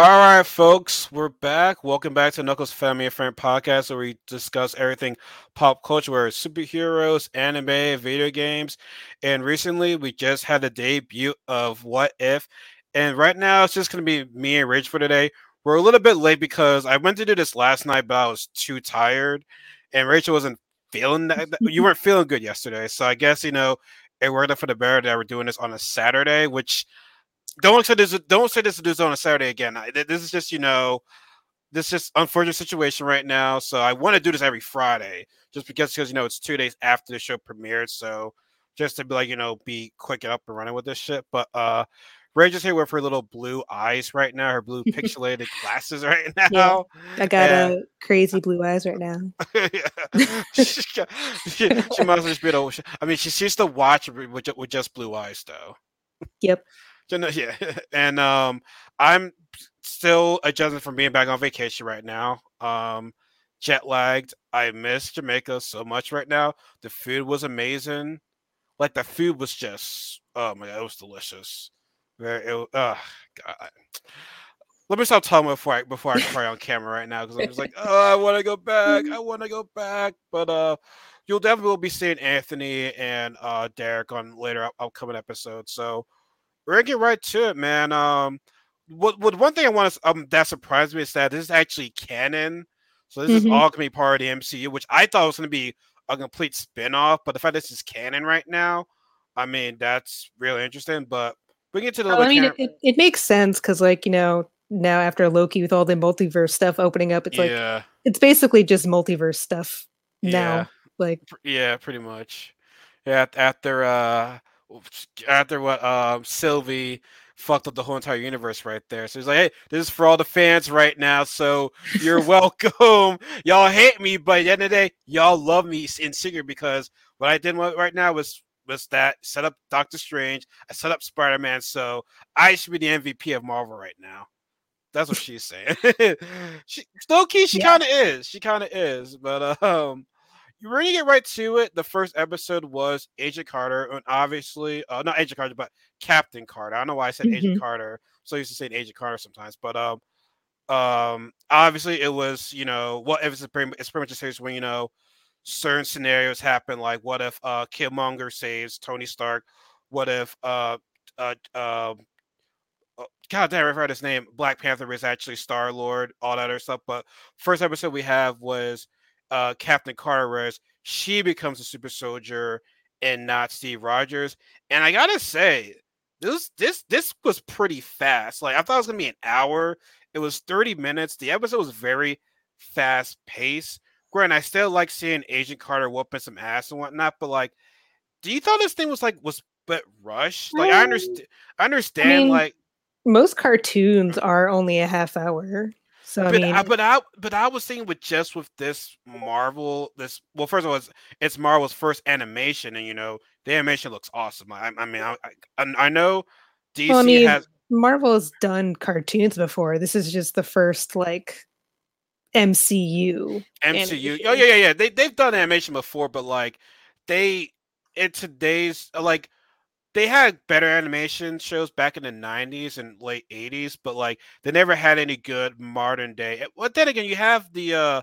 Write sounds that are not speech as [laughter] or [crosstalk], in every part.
All right, folks, we're back. Welcome back to Knuckles Family and Friend podcast, where we discuss everything pop culture, where superheroes, anime, video games, and recently we just had the debut of What If. And right now, it's just going to be me and Rich for today. We're a little bit late because I went to do this last night, but I was too tired, and Rachel wasn't feeling that. you weren't feeling good yesterday, so I guess you know it worked out for the better that we're doing this on a Saturday, which don't say this. Don't say this to do on a Saturday again. This is just you know, this is just unfortunate situation right now. So I want to do this every Friday, just because because you know it's two days after the show premiered. So just to be like you know be quick and up and running with this shit. But uh, Rachel's here with her little blue eyes right now, her blue [laughs] pixelated glasses right [laughs] now. Yeah, I got and, uh, crazy blue eyes right now. [laughs] she, she, she, must just be able. I mean, she seems to watch with, with just blue eyes though. Yep. [laughs] Yeah, and um, I'm still adjusting from being back on vacation right now. Um, jet lagged. I miss Jamaica so much right now. The food was amazing. Like the food was just oh my god, it was delicious. Very, it, oh god. Let me stop talking before I before I cry on camera right now because I'm just like, oh, I want to go back. I want to go back. But uh, you'll definitely be seeing Anthony and uh Derek on later upcoming episodes. So we're gonna get right to it, man. Um, what, what one thing I want to um that surprised me is that this is actually canon. So this mm-hmm. is all gonna be part of the MCU, which I thought was gonna be a complete spin-off, but the fact that this is canon right now, I mean, that's really interesting. But we get to the. I mean, it, it, it, makes sense because, like, you know, now after Loki with all the multiverse stuff opening up, it's yeah. like it's basically just multiverse stuff now. Yeah. Like, yeah, pretty much. Yeah, after uh after what um Sylvie fucked up the whole entire universe right there. So he's like, hey, this is for all the fans right now. So you're [laughs] welcome. y'all hate me, but at the end of the day, y'all love me in secret because what I did right now was was that set up Doctor Strange, I set up Spider Man, so I should be the MVP of Marvel right now. That's what she's saying. [laughs] she still key, she yeah. kind of is. She kind of is, but um, we're gonna get right to it. The first episode was Agent Carter, and obviously, uh, not Agent Carter, but Captain Carter. I don't know why I said mm-hmm. Agent Carter. So I used to say Agent Carter sometimes, but um, um, obviously it was you know what if it's pretty, it's pretty much a series when you know certain scenarios happen, like what if uh Killmonger saves Tony Stark? What if uh uh uh God damn, I forgot his name. Black Panther is actually Star Lord, all that other stuff. But first episode we have was uh, Captain Carter, whereas she becomes a super soldier and not Steve Rogers. And I gotta say, this this this was pretty fast. Like I thought it was gonna be an hour. It was 30 minutes. The episode was very fast paced. Granted, I still like seeing Agent Carter whooping some ass and whatnot, but like, do you thought this thing was like was but rushed? Like I understand I understand I mean, like most cartoons are only a half hour. So but I mean, I, but I but I was thinking with just with this Marvel, this well, first of all, it's, it's Marvel's first animation, and you know the animation looks awesome. I, I mean, I, I, I know DC well, I mean, has Marvel has done cartoons before. This is just the first like MCU. MCU. Animation. Oh yeah, yeah, yeah. They they've done animation before, but like they in today's like they had better animation shows back in the 90s and late 80s but like they never had any good modern day but then again you have the uh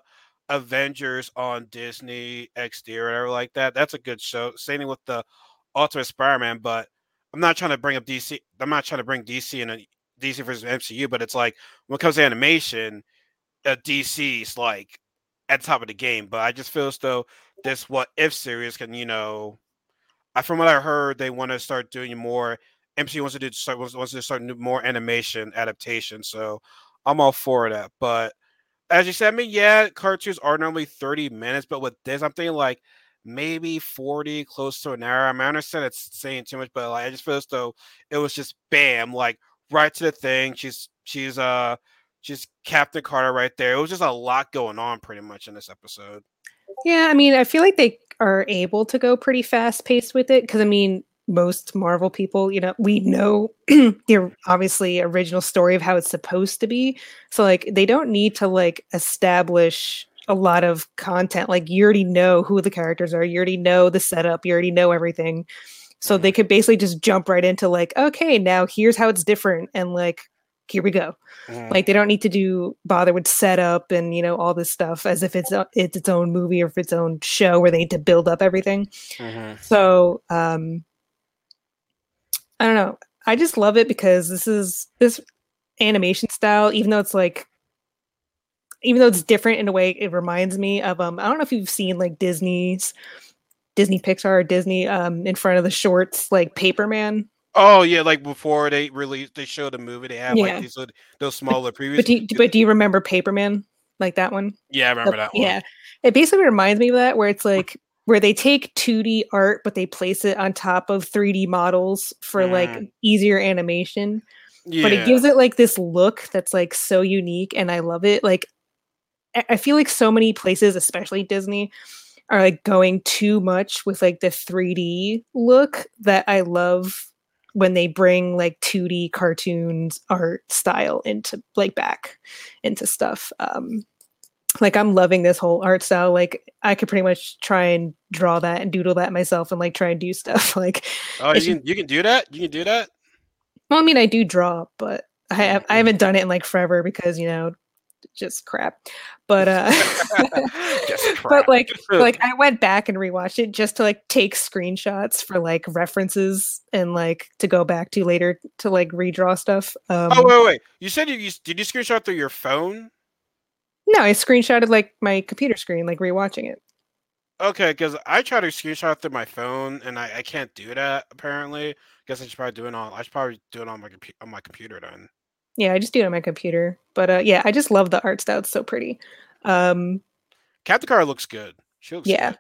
avengers on disney xd or whatever like that that's a good show same with the ultimate spider-man but i'm not trying to bring up dc i'm not trying to bring dc in a dc versus mcu but it's like when it comes to animation uh, dc's like at the top of the game but i just feel as though this what if series can you know from what I heard, they want to start doing more. MC wants to do start wants to start more animation adaptation. So I'm all for that. But as you said, I mean, yeah, cartoons are normally 30 minutes, but with this, I'm thinking like maybe 40, close to an hour. I, mean, I understand it's saying too much, but like I just feel as though it was just bam, like right to the thing. She's she's uh she's Captain Carter right there. It was just a lot going on pretty much in this episode. Yeah, I mean, I feel like they are able to go pretty fast paced with it because I mean, most Marvel people, you know, we know [clears throat] the obviously original story of how it's supposed to be. So like they don't need to like establish a lot of content. Like you already know who the characters are, you already know the setup, you already know everything. So they could basically just jump right into like, okay, now here's how it's different and like here we go. Mhm. Like they don't need to do bother with setup and you know all this stuff as if it's a, it's its own movie or if its own show where they need to build up everything. Mhm. So um I don't know. I just love it because this is this animation style, even though it's like even though it's different in a way, it reminds me of um I don't know if you've seen like Disney's Disney Pixar or Disney um in front of the shorts like Paperman. Oh yeah, like before they released, they showed the movie. They have Yeah. like these little, those smaller previews. But do you, but do you remember Paperman? Like that one? yeah, I remember that one. Yeah. It basically reminds me of that where it's like where they take 2D art but they place it on top of 3D models for like mm. easier animation. yeah. But it gives it like this look that's like so unique and I love it. Like I I feel like so many places, especially Disney, are like going too much with like the 3D look that I love when they bring like 2D cartoons art style into like back into stuff. Um like I'm loving this whole art style. Like I could pretty much try and draw that and doodle that myself and like try and do stuff. [laughs] Like oh, you can you can do that. You can do that. well, I mean I do draw, but I have I haven't done it in like forever because you know just crap. But uh [laughs] Just [laughs] crap. but like [laughs] like I went back and rewatched it just to like take screenshots for like references and like to go back to later to like redraw stuff. Um oh wait, wait. You said you, you did you screenshot through your phone? no, I screenshotted like my computer screen, like rewatching it. Okay, because I try to screenshot through my phone and I, I can't do that apparently. Guess I should probably do it on. I should probably do it on my compu- on my computer then. Yeah, I just do it on my computer. But uh yeah, I just love the art style. It's so pretty. Um Captain Car looks good. She looks Yeah. good.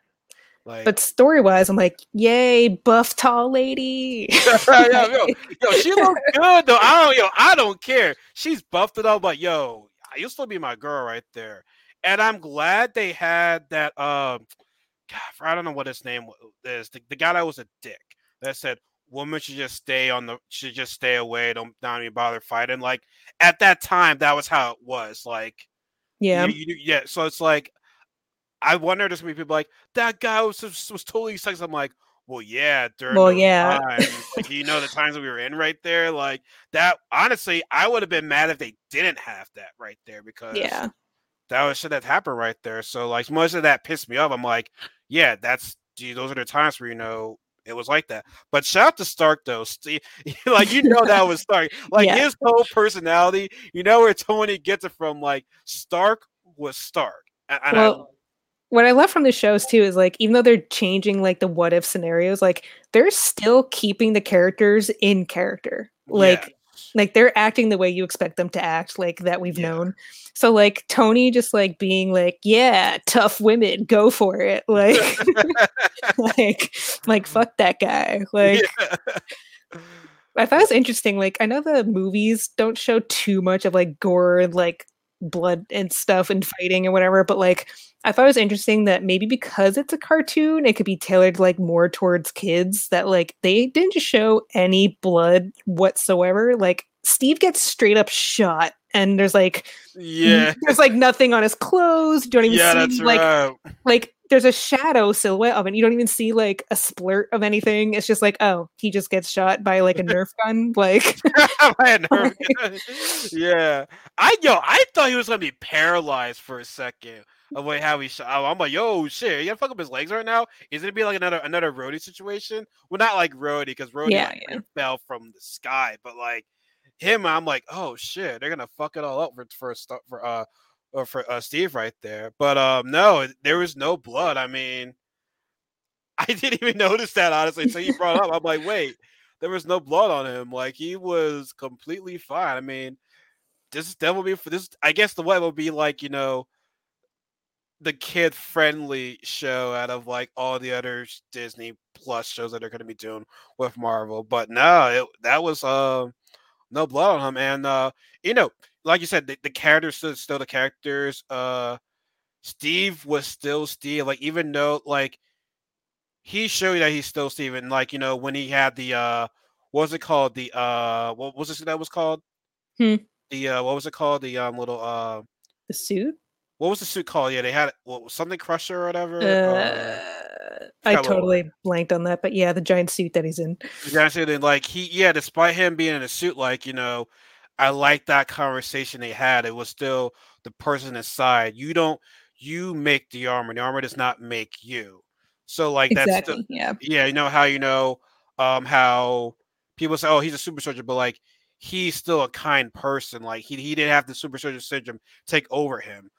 Like, but story wise, I'm like, yay, buff tall lady. [laughs] yo, yo, yo, she looks [laughs] good though. I don't, yo, I don't care. She's buffed it up, but yo, you'll still be my girl right there. And I'm glad they had that. Um, I don't know what his name is. The, the guy that was a dick that said women should just stay on the should just stay away. Don't not even bother fighting. Like at that time, that was how it was. Like yeah. you- you- yeah. So it's like, I wonder there's gonna be people like that guy was was, totally sex. I'm like, well, yeah, during Well, yeah. times, like you know the [laughs] times that we were in right there, like that. Honestly, I would have been mad if they didn't have that right there because Yeah. that was shit that happened right there. So like most of that pissed me off. I'm like, yeah, that's gee, those are the times where you know it was like that. But shout out to Stark though. Steve, [laughs] like you know that was Stark. [laughs] Like Yeah. his whole personality, you know where Tony gets it from. Like Stark was Stark. And, and I, Well, what I love from the shows too is like even though they're changing like the what if scenarios, like they're still keeping the characters in character. Like yeah. Like they're acting the way you expect them to act, like that we've Yeah. known. So like Tony just like being like, yeah, tough women, go for it. [laughs] Like [laughs] like like fuck that guy. Like Yeah. I thought it was interesting. Like, I know the movies don't show too much of like gore and like blood and stuff and fighting and whatever, but like, I thought it was interesting that maybe because it's a cartoon, it could be tailored like more towards kids. That like they didn't show any blood whatsoever. Like, Steve gets straight up shot, and there's like, yeah. there's like nothing on his clothes. You don't even Yeah, see that's like right. like there's a shadow silhouette of it. You don't even see like a splurt of anything. It's just like, oh, he just gets shot by like a [laughs] Nerf gun. Like, [laughs] [laughs] nerve gun. yeah, I yo, I thought he was gonna be paralyzed for a second. Of way how he shot. I'm like, yo, shit, you gotta fuck up his legs right now. Is it gonna be like another another Rhodey situation? Well, not like Rhodey because Rhodey Yeah, like, yeah. fell from the sky, but like him, I'm like, oh shit, they're gonna fuck it all up for for for uh or for uh, Steve right there. But um, no, there was no blood. I mean, [laughs] I didn't even notice that honestly until you brought up. I'm like, wait, there was no blood on him. Like he was completely fine. I mean, this will be for this. I guess the way will be like you know the kid friendly show out of like all the other Disney Plus shows that they're going to be doing with Marvel. But no, it, that was um no blood on him, and uh, you know, like you said, the, the characters still, still the characters. Uh, Steve was still Steve. Like even though like he showed you that he's still Steve, and like you know when he had the uh, what was it called? The uh, what was this that was called? Hmm. The uh, what was it called? The um little uh, the suit. what was the suit called? Yeah, they had what, something Crusher or whatever. Uh, Uh, I what totally blanked on that, but yeah, the giant suit that he's in. Yeah, I said that, like he, yeah, despite him being in a suit, like you know, I like that conversation they had. It was still the person inside. You don't you make the armor. The armor does not make you. So like exactly, that's the, yeah. yeah, you know how you know um how people say, Oh, he's a super soldier, but like he's still a kind person. Like he, he didn't have the super soldier syndrome take over him.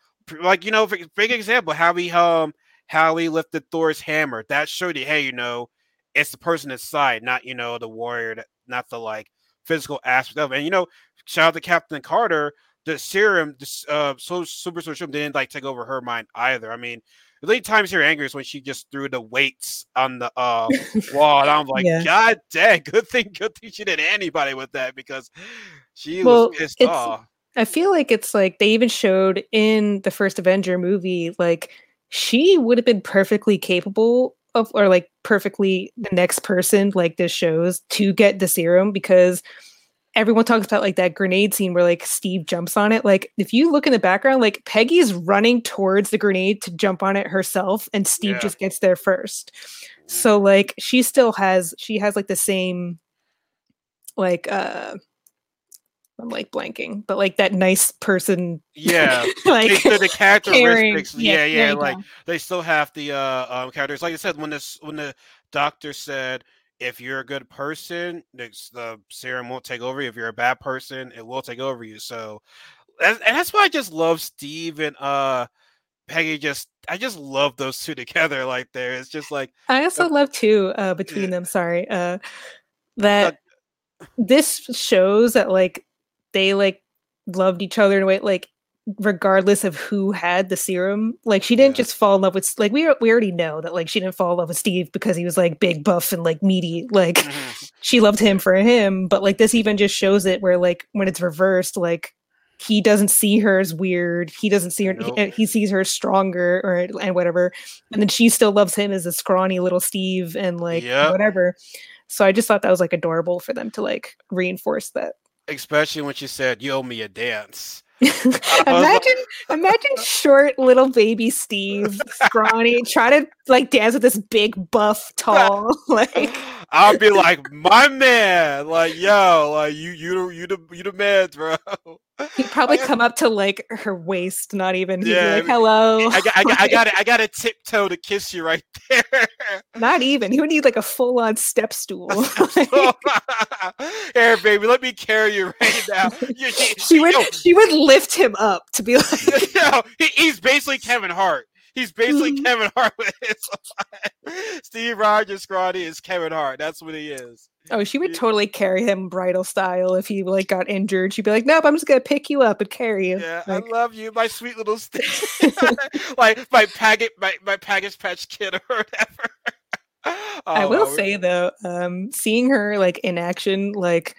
Like, you know, for, big example, how he um how he lifted Thor's hammer. That showed you, hey, you know, it's the person inside, not you know, the warrior, that, not the like physical aspect of it. And you know, shout out to Captain Carter, the serum, the uh, so super soldier didn't like take over her mind either. I mean, the only times you're angry is when she just threw the weights on the uh, wall, and I'm like, [laughs] yeah. God dang, good thing, good thing she didn't anybody with that because she well, was pissed off. I feel like it's like they even showed in the first Avenger movie, like she would have been perfectly capable of, or like perfectly the next person, like this shows, to get the serum because everyone talks about like that grenade scene where like Steve jumps on it. Like if you look in the background, like Peggy's running towards the grenade to jump on it herself, and Steve yeah. just gets there first. So like she still has she has like the same like uh I'm like blanking, but like that nice person. Yeah, [laughs] like the, the characteristics. yeah, yeah, yeah like go. they still have the uh um, characters. Like I said, when this when the doctor said if you're a good person, the serum won't take over you. If you're a bad person, it will take over you. So, and that's why I just love Steve and uh Peggy. Just I just love those two [laughs] together. Like there, it's just like I also uh, love too uh, between yeah. them. Sorry, uh, that uh, this shows that like they like loved each other in a way like regardless of who had the serum. Like she didn't yeah. just fall in love with like we we already know that like she didn't fall in love with Steve because he was like big buff and like meaty. Like mm-hmm. [laughs] she loved him for him, but like this even just shows it where like when it's reversed like he doesn't see her as weird. He doesn't see her. Nope. He, he, sees her stronger or and whatever. And then she still loves him as a scrawny little Steve and like yep. whatever. So I just thought that was like adorable for them to like reinforce that. Especially when she said, "You owe me a dance." [laughs] Oh. imagine, imagine short little baby Steve, scrawny, try to like dance with this big buff, tall, [laughs] like. I'll be like, my man, like, yo, like you, you, you, the, you the man, bro. He'd probably [laughs] come up to like her waist, not even. He'd yeah, be like, "Hello." I got, I got, I got it. I got a tiptoe to kiss you right there. Not even. He would need like a full-on step stool. Here, baby, let me carry you right [laughs] now. You, she, [laughs] she would, she would lift him up to be like, [laughs] yo, he, he's basically Kevin Hart. He's basically mm-hmm. Kevin Hart with his Steve Rogers Scrawny is Kevin Hart. That's what he is. Oh, she would totally carry him bridal style if he like got injured. She'd be like, "Nope, I'm just gonna pick you up and carry you." Yeah, like, I love you, my sweet little stick, like my packet, my my package patch kid or whatever. Oh, I will say though, um, seeing her like in action, like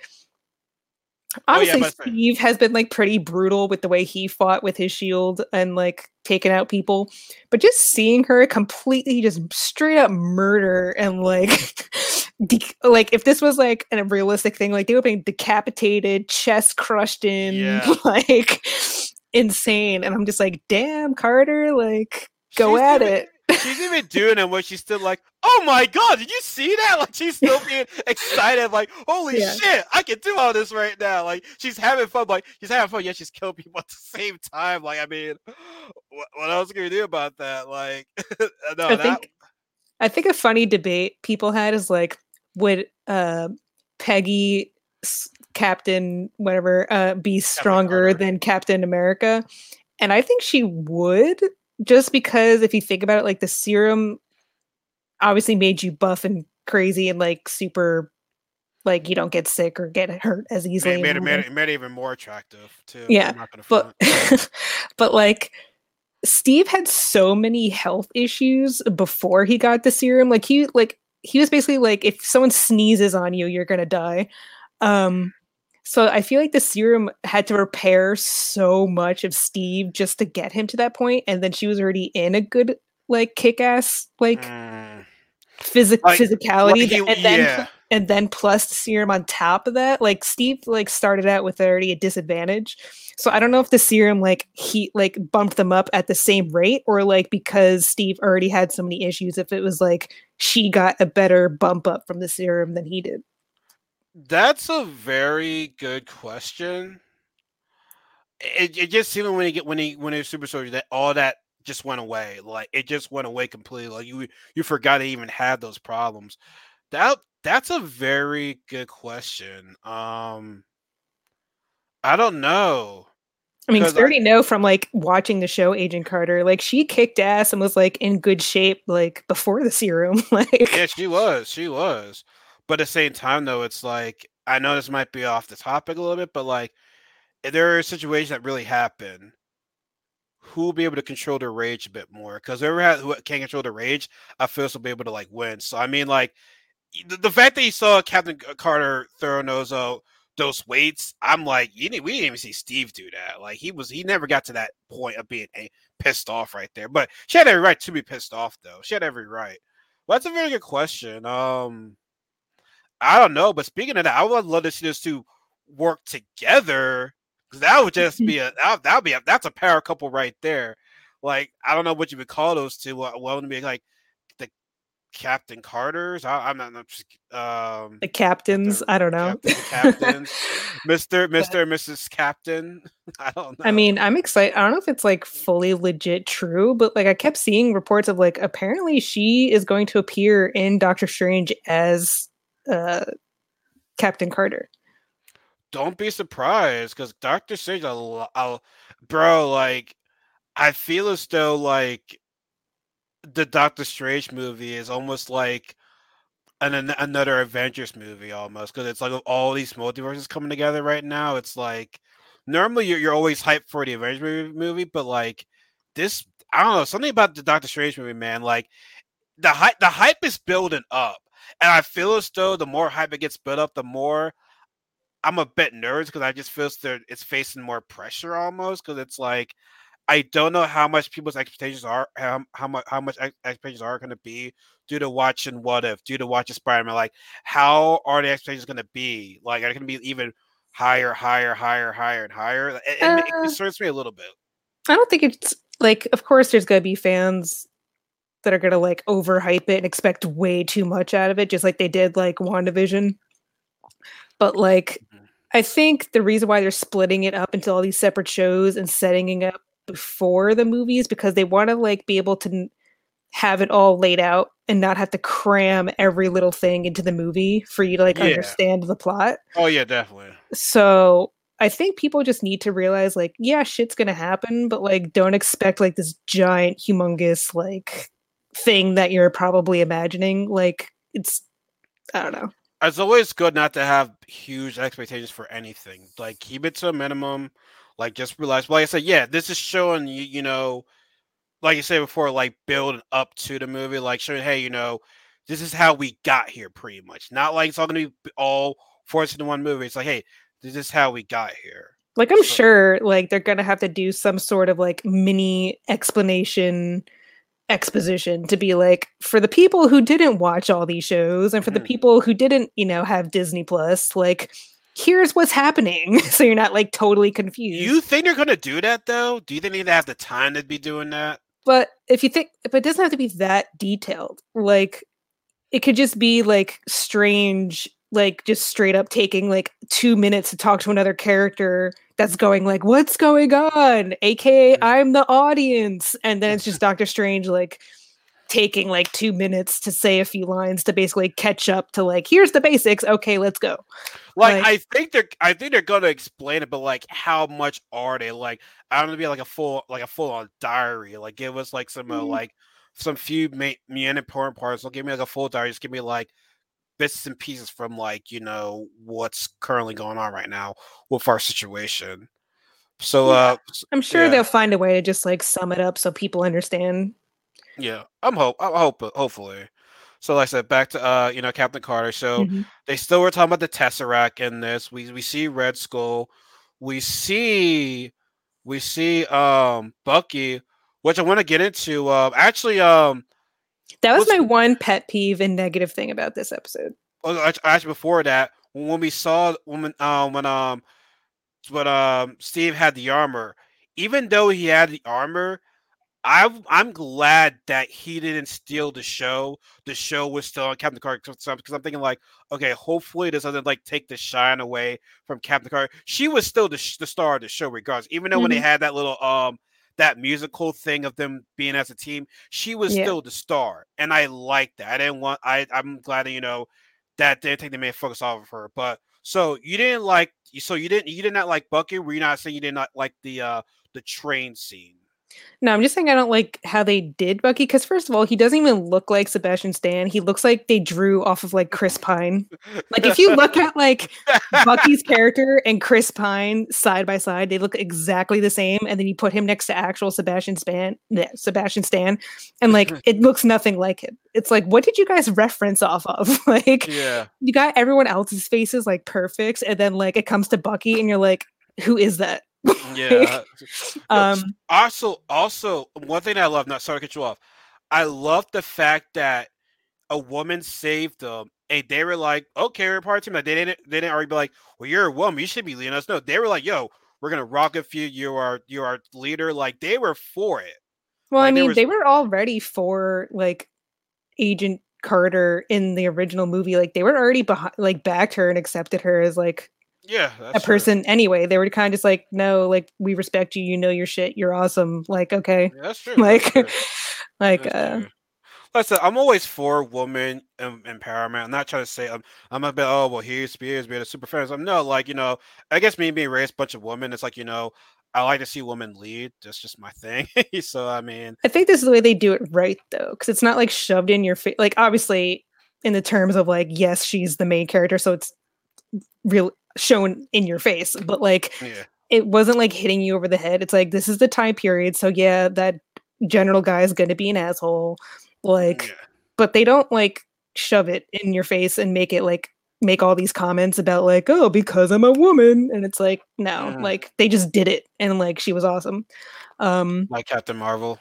Obviously, oh, yeah, Steve has been like pretty brutal with the way he fought with his shield and like taking out people. But just seeing her completely just straight up murder and like, [laughs] de- like if this was like a realistic thing, like they would be decapitated, chest crushed in, yeah. [laughs] like insane. And I'm just like, damn, Carter, like go She's at it she's even doing it where she's still like, "Oh my god, did you see that?" Like she's still being excited, like, "Holy yeah. shit, I can do all this right now!" Like she's having fun, like she's having fun, yet she's killing people at the same time. Like, I mean, [gasps] what, what else can we do about that? Like, [laughs] no, I that... think I think a funny debate people had is like, would uh, Peggy Captain whatever uh, be stronger than Captain America? And I think she would just because if you think about it, like the serum obviously made you buff and crazy and like super like you don't get sick or get hurt as easily. It made, it made, it made it even more attractive too. Yeah, but [laughs] but like Steve had so many health issues before he got the serum. Like he like he was basically like if someone sneezes on you, you're gonna die. Um, so I feel like the serum had to repair so much of Steve just to get him to that point, and then she was already in a good like kick-ass like mm. physic like, physicality, like and then yeah. and then plus the serum on top of that. Like Steve like started out with already a disadvantage, so I don't know if the serum like he like bumped them up at the same rate, or like because Steve already had so many issues, if it was like she got a better bump up from the serum than he did. That's a very good question. it, it just seemed when he get when he when he was super soldier that all that just went away. Like it just went away completely. Like you you forgot they even had those problems. That that's a very good question. Um I don't know. I mean, we already know from like watching the show Agent Carter, like she kicked ass and was like in good shape like before the serum. [laughs] like Yeah, she was. She was. But at the same time, though, it's like I know this might be off the topic a little bit, but like if there are situations that really happen, who will be able to control their rage a bit more? Because whoever has, who can't control the rage, I feel will be able to like win. So I mean, like the, the fact that you saw Captain Carter throw those uh, those weights, I'm like, you didn't, we didn't even see Steve do that. Like he was, he never got to that point of being a, pissed off right there. But she had every right to be pissed off, though. She had every right. Well, that's a very good question. Um, I don't know, but speaking of that, I would love to see those two work together because that would just be a that would be a, that's a power couple right there. Like I don't know what you would call those two. Well, well to be like the Captain Carters. I, I'm not. I'm just, um, the captains, I don't know. Captain, captains, [laughs] Mister, Mister, and Mrs. Captain. [laughs] I don't know. I mean, I'm excited. I don't know if it's like fully legit true, but like I kept seeing reports of like apparently she is going to appear in Doctor Strange as uh Captain Carter. don't be surprised because Doctor Strange, a- bro, like I feel as though like the Doctor Strange movie is almost like an, an another Avengers movie almost because it's like all these multiverses coming together right now. It's like normally you're, you're always hyped for the Avengers movie, movie, but like this, I don't know something about the Doctor Strange movie, man. Like the hype, the hype is building up, and I feel as though the more hype it gets built up, the more I'm a bit nervous because I just feel it's facing more pressure almost because it's like I don't know how much people's expectations are how, how much how much expectations are going to be due to watching What If, due to watching Spider Man. Like, how are the expectations going to be? Like, are they going to be even higher, higher, higher, higher, and higher? It, it, it Uh, concerns me a little bit. I don't think it's like of course there's gonna be fans that are gonna like overhype it and expect way too much out of it, just like they did like WandaVision. But like Mhm. I think the reason why they're splitting it up into all these separate shows and setting it up before the movies because they want to like be able to have it all laid out and not have to cram every little thing into the movie for you to like Yeah. understand the plot. Oh yeah, definitely. So I think people just need to realize like, yeah, shit's gonna happen, but like don't expect like this giant, humongous like thing that you're probably imagining. Like it's I don't know. It's always good not to have huge expectations for anything. Like keep it to a minimum. Like just realize, like I said, yeah, this is showing you, you know, like you said before, like building up to the movie, like showing, hey, you know, this is how we got here, pretty much. Not like it's all gonna be all forced into one movie. It's like, hey, this is how we got here. Like I'm So- sure like they're gonna have to do some sort of like mini explanation exposition to be like for the people who didn't watch all these shows and for the Mhm. people who didn't, you know, have Disney Plus, like here's what's happening. [laughs] so you're not like totally confused. You think they're gonna do that though? Do you think they need to have the time to be doing that? but if you think but it doesn't have to be that detailed like it could just be like strange like just straight up taking like two minutes to talk to another character that's going like what's going on aka Mm. i'm the audience and then it's just [laughs] doctor strange like taking like two minutes to say a few lines to basically catch up to like here's the basics okay let's go Like, Like- I think they're I think they're gonna explain it, but like how much are they? Like i'm gonna be like a full like a full on diary. Like give us like some uh, Mhm. like some few main, main important parts. Don't give me like a full diary. Just give me like bits and pieces from like you know what's currently going on right now with our situation. So Yeah. uh i'm sure Yeah. they'll find a way to just like sum it up so people understand yeah, I'm hope I hope hopefully. So like I said, back to uh you know Captain Carter. So Mhm. they still were talking about the Tesseract in this. We we see Red Skull. We see we see um Bucky, which I want to get into. Uh, actually, um, That was What's- my one pet peeve and negative thing about this episode. oh, act- actually before that, when we saw when um when um when um Steve had the armor, even though he had the armor, I'm I'm glad that he didn't steal the show. The show was still on Captain Carter because I'm thinking like, okay, hopefully this doesn't like take the shine away from Captain Carter. She was still the, the star of the show regardless, even though mm-hmm. when they mm-hmm. had that little um that musical thing of them being as a team, she was yeah. still the star, and I like that. I didn't want. I I'm glad that you know that they didn't take the main focus off of her. But so you didn't like. So you didn't. You did not like Bucky. Were you not saying you did not like the uh the train scene? No, I'm just saying I don't like how they did Bucky because first of all, he doesn't even look like Sebastian Stan. He looks like they drew off of like Chris Pine. Like if you look at like Bucky's character and Chris Pine side by side, they look exactly the same. And then you put him next to actual Sebastian Stan, yeah, Sebastian Stan, and like [laughs] it looks nothing like him. It's like, what did you guys reference off of? [laughs] like, yeah, you got everyone else's faces like perfect, and then like it comes to Bucky, and you're like, who is that? Yeah. [laughs] um. Also, also one thing I love. Not sorry to cut you off. I love the fact that a woman saved them, and they were like, "Okay, we're part of the team." Like they didn't, they didn't already be like, "Well, you're a woman, you should be leading us." No, they were like, "Yo, we're gonna rock a few. You are, you are leader." Like they were for it. Well, like, I mean, was... they were already for like Agent Carter in the original movie. Like they were already behind, like backed her and accepted her as like yeah a person true. anyway they were kind of just like no like we respect you you know your shit you're awesome like okay yeah, that's true [laughs] like that's true. like that's uh true. Like I said, I'm always for woman empowerment. I'm not trying to say I'm I'm a bit oh well here's Spears being a super fan. I'm no like you know I guess me being raised a bunch of women. It's like you know I like to see women lead. That's just my thing. [laughs] so I mean, I think this is the way they do it right though, because it's not like shoved in your face. Like obviously, in the terms of like yes, she's the main character, so it's real shown in your face, but like yeah. it wasn't like hitting you over the head. It's like this is the time period, so yeah, that general guy is going to be an asshole. Like, yeah. but they don't like shove it in your face and make it like make all these comments about like oh because i'm a woman and it's like no yeah. like they just did it and like she was awesome um like captain marvel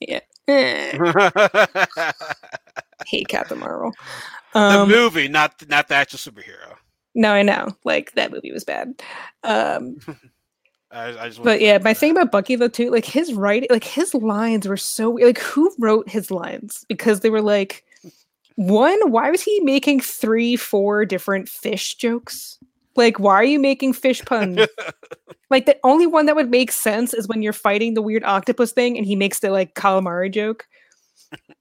yeah eh. [laughs] hate captain marvel um, the movie not not the actual superhero no, I know. Like that movie was bad. Um [laughs] I, I but yeah, my that. thing about Bucky though too, like his writing, like his lines were so like who wrote his lines because they were like one, why was he making three, four different fish jokes? Like, why are you making fish puns? [laughs] like the only one that would make sense is when you're fighting the weird octopus thing and he makes the like calamari joke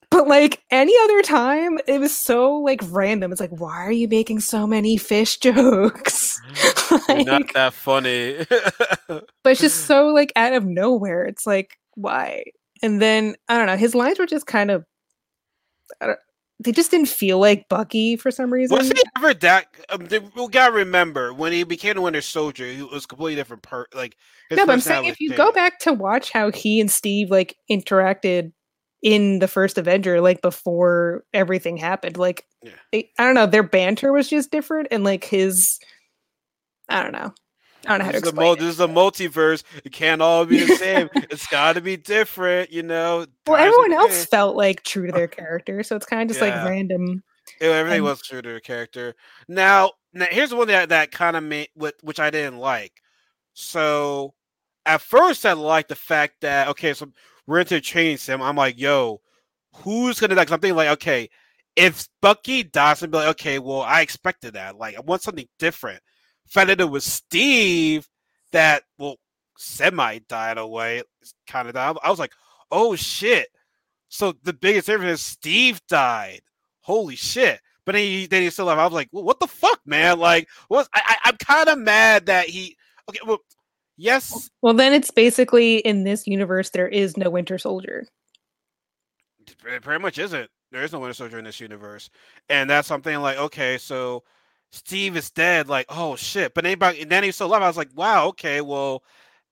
but like any other time it was so like random it's like why are you making so many fish [laughs] jokes like, not that funny [laughs] but it's just so like out of nowhere it's like why and then i don't know his lines were just kind of they just didn't feel like Bucky for some reason. Was he ever that? Um, we gotta remember when he became the Winter Soldier, he was completely different. Per like no, but I'm saying if you go back to watch how he and Steve like interacted in the first Avenger, like before everything happened. Like, yeah. I, I don't know, their banter was just different, and like his, I don't know. I don't know how this to explain. Mul- this is a multiverse. It can't all be the same. [laughs] it's got to be different, you know. Well, everyone else felt like true to their [laughs] character, so it's kind of just yeah. like random. Yeah, everything and... was true to their character. Now, now here's one that that kind of made, which I didn't like. So, at first, I liked the fact that okay, so we're into change him. I'm like, yo, who's gonna die? Something like, okay, if Bucky dies, I'd be like, okay, well, I expected that. Like, I want something different. Found out it was Steve that well semi died away, kind of died. I was like, oh shit. So the biggest difference is Steve died. Holy shit. But then he then he still alive. I was like, well, what the fuck, man? Like, what I, I I'm kind of mad that he okay, well, Yes. Well, then it's basically in this universe there is no Winter Soldier. It pretty much isn't. There is no Winter Soldier in this universe, and that's something like okay, so Steve is dead. Like oh shit, but anybody and then he's still alive. I was like, wow, okay, well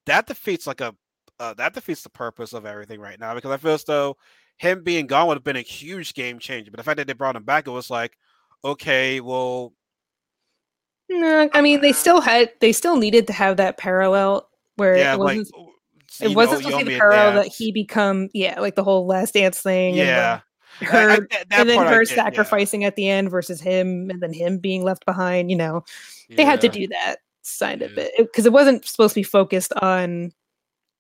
that defeats like a uh, that defeats the purpose of everything right now because I feel as though him being gone would have been a huge game changer. But the fact that they brought him back, it was like, okay, well, no, I mean they still had they still needed to have that parallel where yeah, it wasn't like, it wasn't supposed to be the parallel that he become yeah like the whole last dance thing yeah and her I, I, and then her sacrificing yeah. at the end versus him and then him being left behind you know they had to do that side yeah. of it because it wasn't supposed to be focused on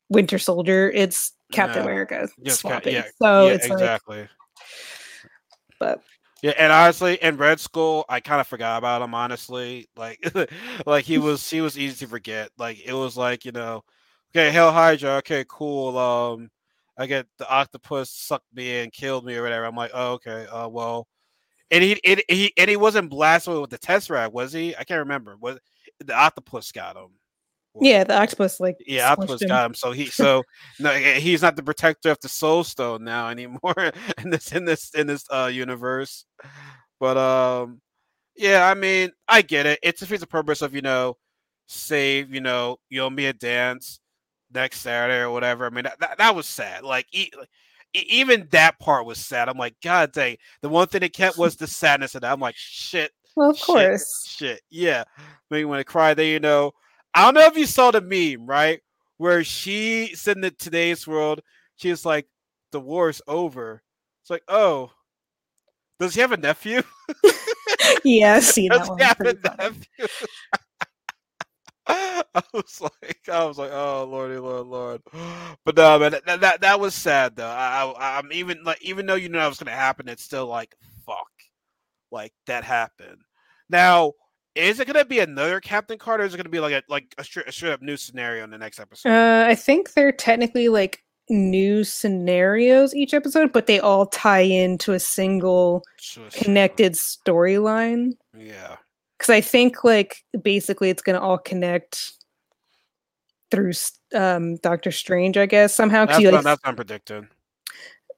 Winter Soldier it's Captain Yeah. America ca- swapping. yeah, so yeah, it's like, exactly. but Yeah, and honestly, in Red Skull, I kind of forgot about him. Honestly, like, [laughs] like he was, he was easy to forget. Like it was like you know, okay, Hail Hydra, okay, cool. Um, I get the octopus sucked me and killed me or whatever. I'm like, oh, okay, uh, well, and he, and he, and he wasn't blasted with the Tesseract, was he? I can't remember. Was the octopus got him? Or- yeah, the octopus like yeah, Octopus him. got him. So he, so no, eh, he's not the protector of the Soul Stone now anymore [laughs] in this in this in this uh universe. But um, yeah, I mean, I get it. It defeats the purpose of you know, save you know, you owe me a dance next Saturday or whatever. I mean, that that, that was sad. Like, e- like, e- even that part was sad. I'm like, God dang. The one thing it kept was the sadness of that. I'm like, shit, Well, of Shit. course. shit. Yeah. I mean, when I cried, there, you know, I don't know if you saw the meme, right? Where she said in the today's world, she's like, the war's over. It's like, oh, does he have a nephew? [laughs] yeah, I've seen that Does one. have a nephew? [laughs] I was like, I was like, oh lordy, lord, lord. But no, man, that, that that was sad though. I, I I'm even like, even though you knew that was gonna happen, it's still like, fuck, like that happened. Now, is it gonna be another Captain Carter? Or is it gonna be like a like a straight, a straight up new scenario in the next episode? Uh, I think they're technically like new scenarios each episode, but they all tie into a single Sure, sure. connected storyline. Yeah. Because I think like basically it's going to all connect through um, Doctor Strange, I guess somehow. That's you, like, that's not predicted.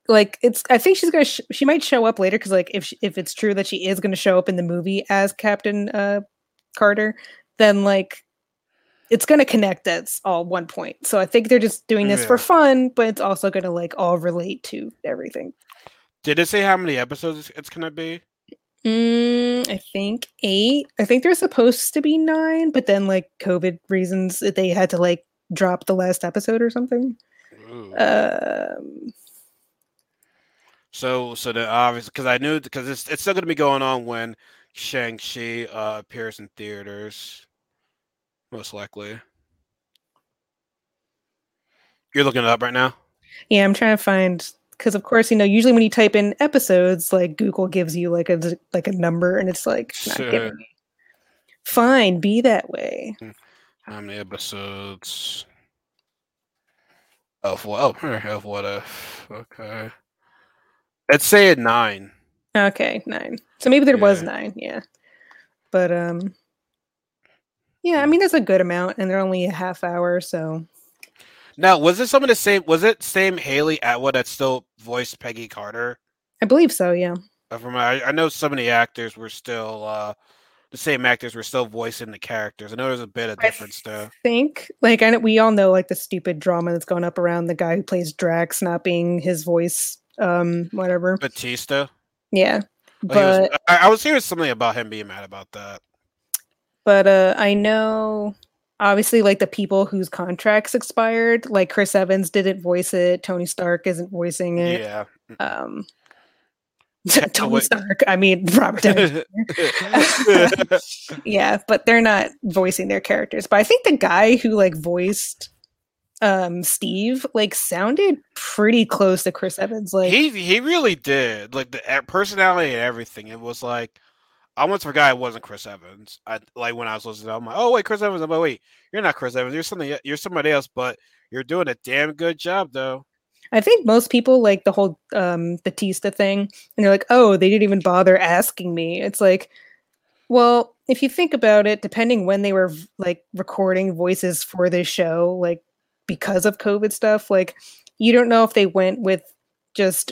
Like it's i think she's gonna sh- she might show up later because like if she, if it's true that she is gonna show up in the movie as captain uh carter then like it's gonna connect at s- all one point. So i think they're just doing this for fun but it's also gonna like all relate to everything. Did it say how many episodes it's gonna be? mm, i think eight. I think there's supposed to be nine but then like covid reasons that they had to like drop the last episode or something. Ooh. um So, so the obvious because I knew because it's it's still going to be going on when Shang Chi uh, appears in theaters, most likely. You're looking it up right now. Yeah, I'm trying to find because of course you know usually when you type in episodes, like Google gives you like a like a number, and it's like not Sure. giving me. Fine, be that way. How many episodes? Of what? Oh, of what if? Okay. It's saying nine. Okay, nine. So maybe there was nine. Yeah, but um, yeah, I Hmm. mean that's a good amount, and they're only a half hour, so Now, was it some of the same? Was it same Hayley Atwell that still voiced Peggy Carter? I believe so. Yeah. From I, I know some of the actors were still uh, the same actors were still voicing the characters. I know there's a bit of I difference there. think like I know we all know like the stupid drama that's going up around the guy who plays Drax not being his voice, um, whatever. Bautista. Yeah, Oh, he was- but I, I was hearing something about him being mad about that. but uh i know obviously like the people whose contracts expired like chris evans didn't voice it tony stark isn't voicing it Yeah. um [laughs] [laughs] tony stark i mean [laughs] robert Downey yeah but they're not voicing their characters but i think the guy who like voiced um steve like sounded pretty close to chris evans like he he really did. Like the personality and everything. It was like I almost forgot it wasn't Chris Evans. I like when I was listening. I'm like, oh wait, Chris Evans. I'm like, wait, you're not Chris Evans. You're something. You're somebody else. But you're doing a damn good job though. I think most people like the whole um Bautista thing, and they're like, "Oh, they didn't even bother asking me." It's like, well, if you think about it, depending when they were like recording voices for this show, like because of COVID stuff, like you don't know if they went with just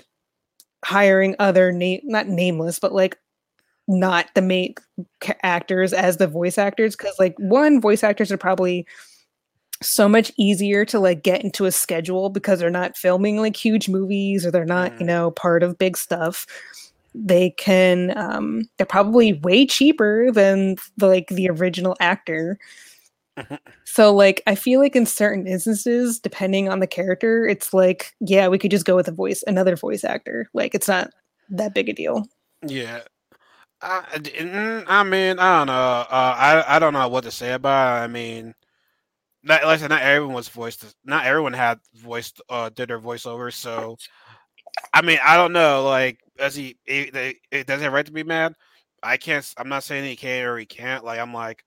hiring other name not nameless, but like not the main actors as the voice actors because like one voice actors are probably so much easier to like get into a schedule because they're not filming like huge movies or they're not you Mm. know part of big stuff they can um they're probably way cheaper than the, like the original actor. [laughs] so like i feel like in certain instances depending on the character it's like yeah we could just go with a voice another voice actor like it's not that big a deal Yeah. I, d- mm, I mean, I don't know. Uh, I I don't know what to say about. It. I mean, not like I said, not everyone was voiced. Not everyone had voiced uh did their voiceover. So, I mean, I don't know. Like, does he? It, it, does he have right to be mad? I can't. I'm not saying he can or he can't. Like, I'm like,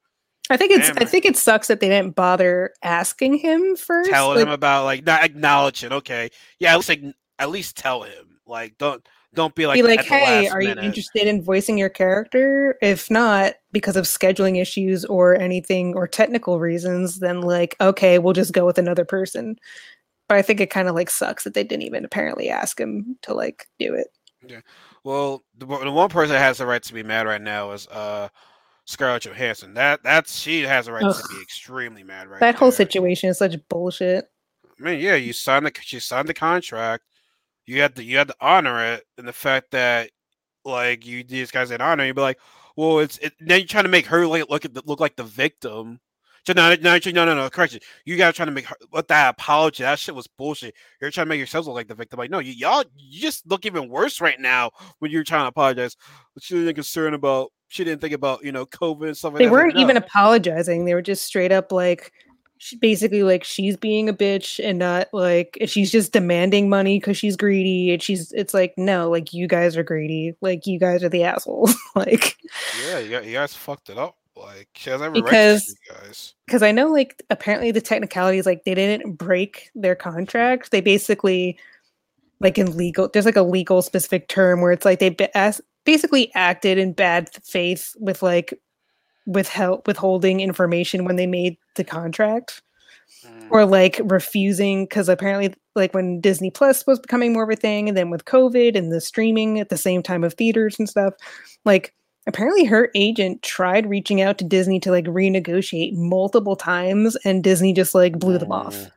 I think it's. I think it sucks that they didn't bother asking him first. Telling like, him about like not acknowledging. Okay, yeah, at least like, at least tell him. Like, don't don't be like, be like, hey, are minute. you interested in voicing your character? If not, because of scheduling issues or anything or technical reasons, then like, okay, we'll just go with another person. But I think it kind of like sucks that they didn't even apparently ask him to like do it. Yeah. Well, the, the one person that has the right to be mad right now is uh Scarlett Johansson. That that's she has a right Ugh. to be extremely mad right. That there. whole situation is such bullshit. I mean, yeah, you signed the she signed the contract. You had to you had to honor it, and the fact that like you these guys didn't honor, you'd be like, well, it's it, now you're trying to make her like look at the, look like the victim. So no, no, no, no, no, correction. You guys trying to make her what that apology. That shit was bullshit. You're trying to make yourselves look like the victim. Like, no, you y'all you just look even worse right now when you're trying to apologize. But she didn't concern about she didn't think about you know COVID and stuff. Like they that. weren't like, even apologizing. They were just straight up like, she basically like she's being a bitch and not like she's just demanding money because she's greedy. And she's it's like no, like you guys are greedy. Like you guys are the assholes. [laughs] like yeah, you, you guys fucked it up. Like she has every because, right Because I know like apparently the technicality is like they didn't break their contract. They basically like in legal there's like a legal specific term where it's like they basically acted in bad faith with like withheld withholding information when they made the contract mm. or like refusing because apparently like when disney plus was becoming more of a thing and then with covid and the streaming at the same time of theaters and stuff like apparently her agent tried reaching out to disney to like renegotiate multiple times and disney just like blew them off mm.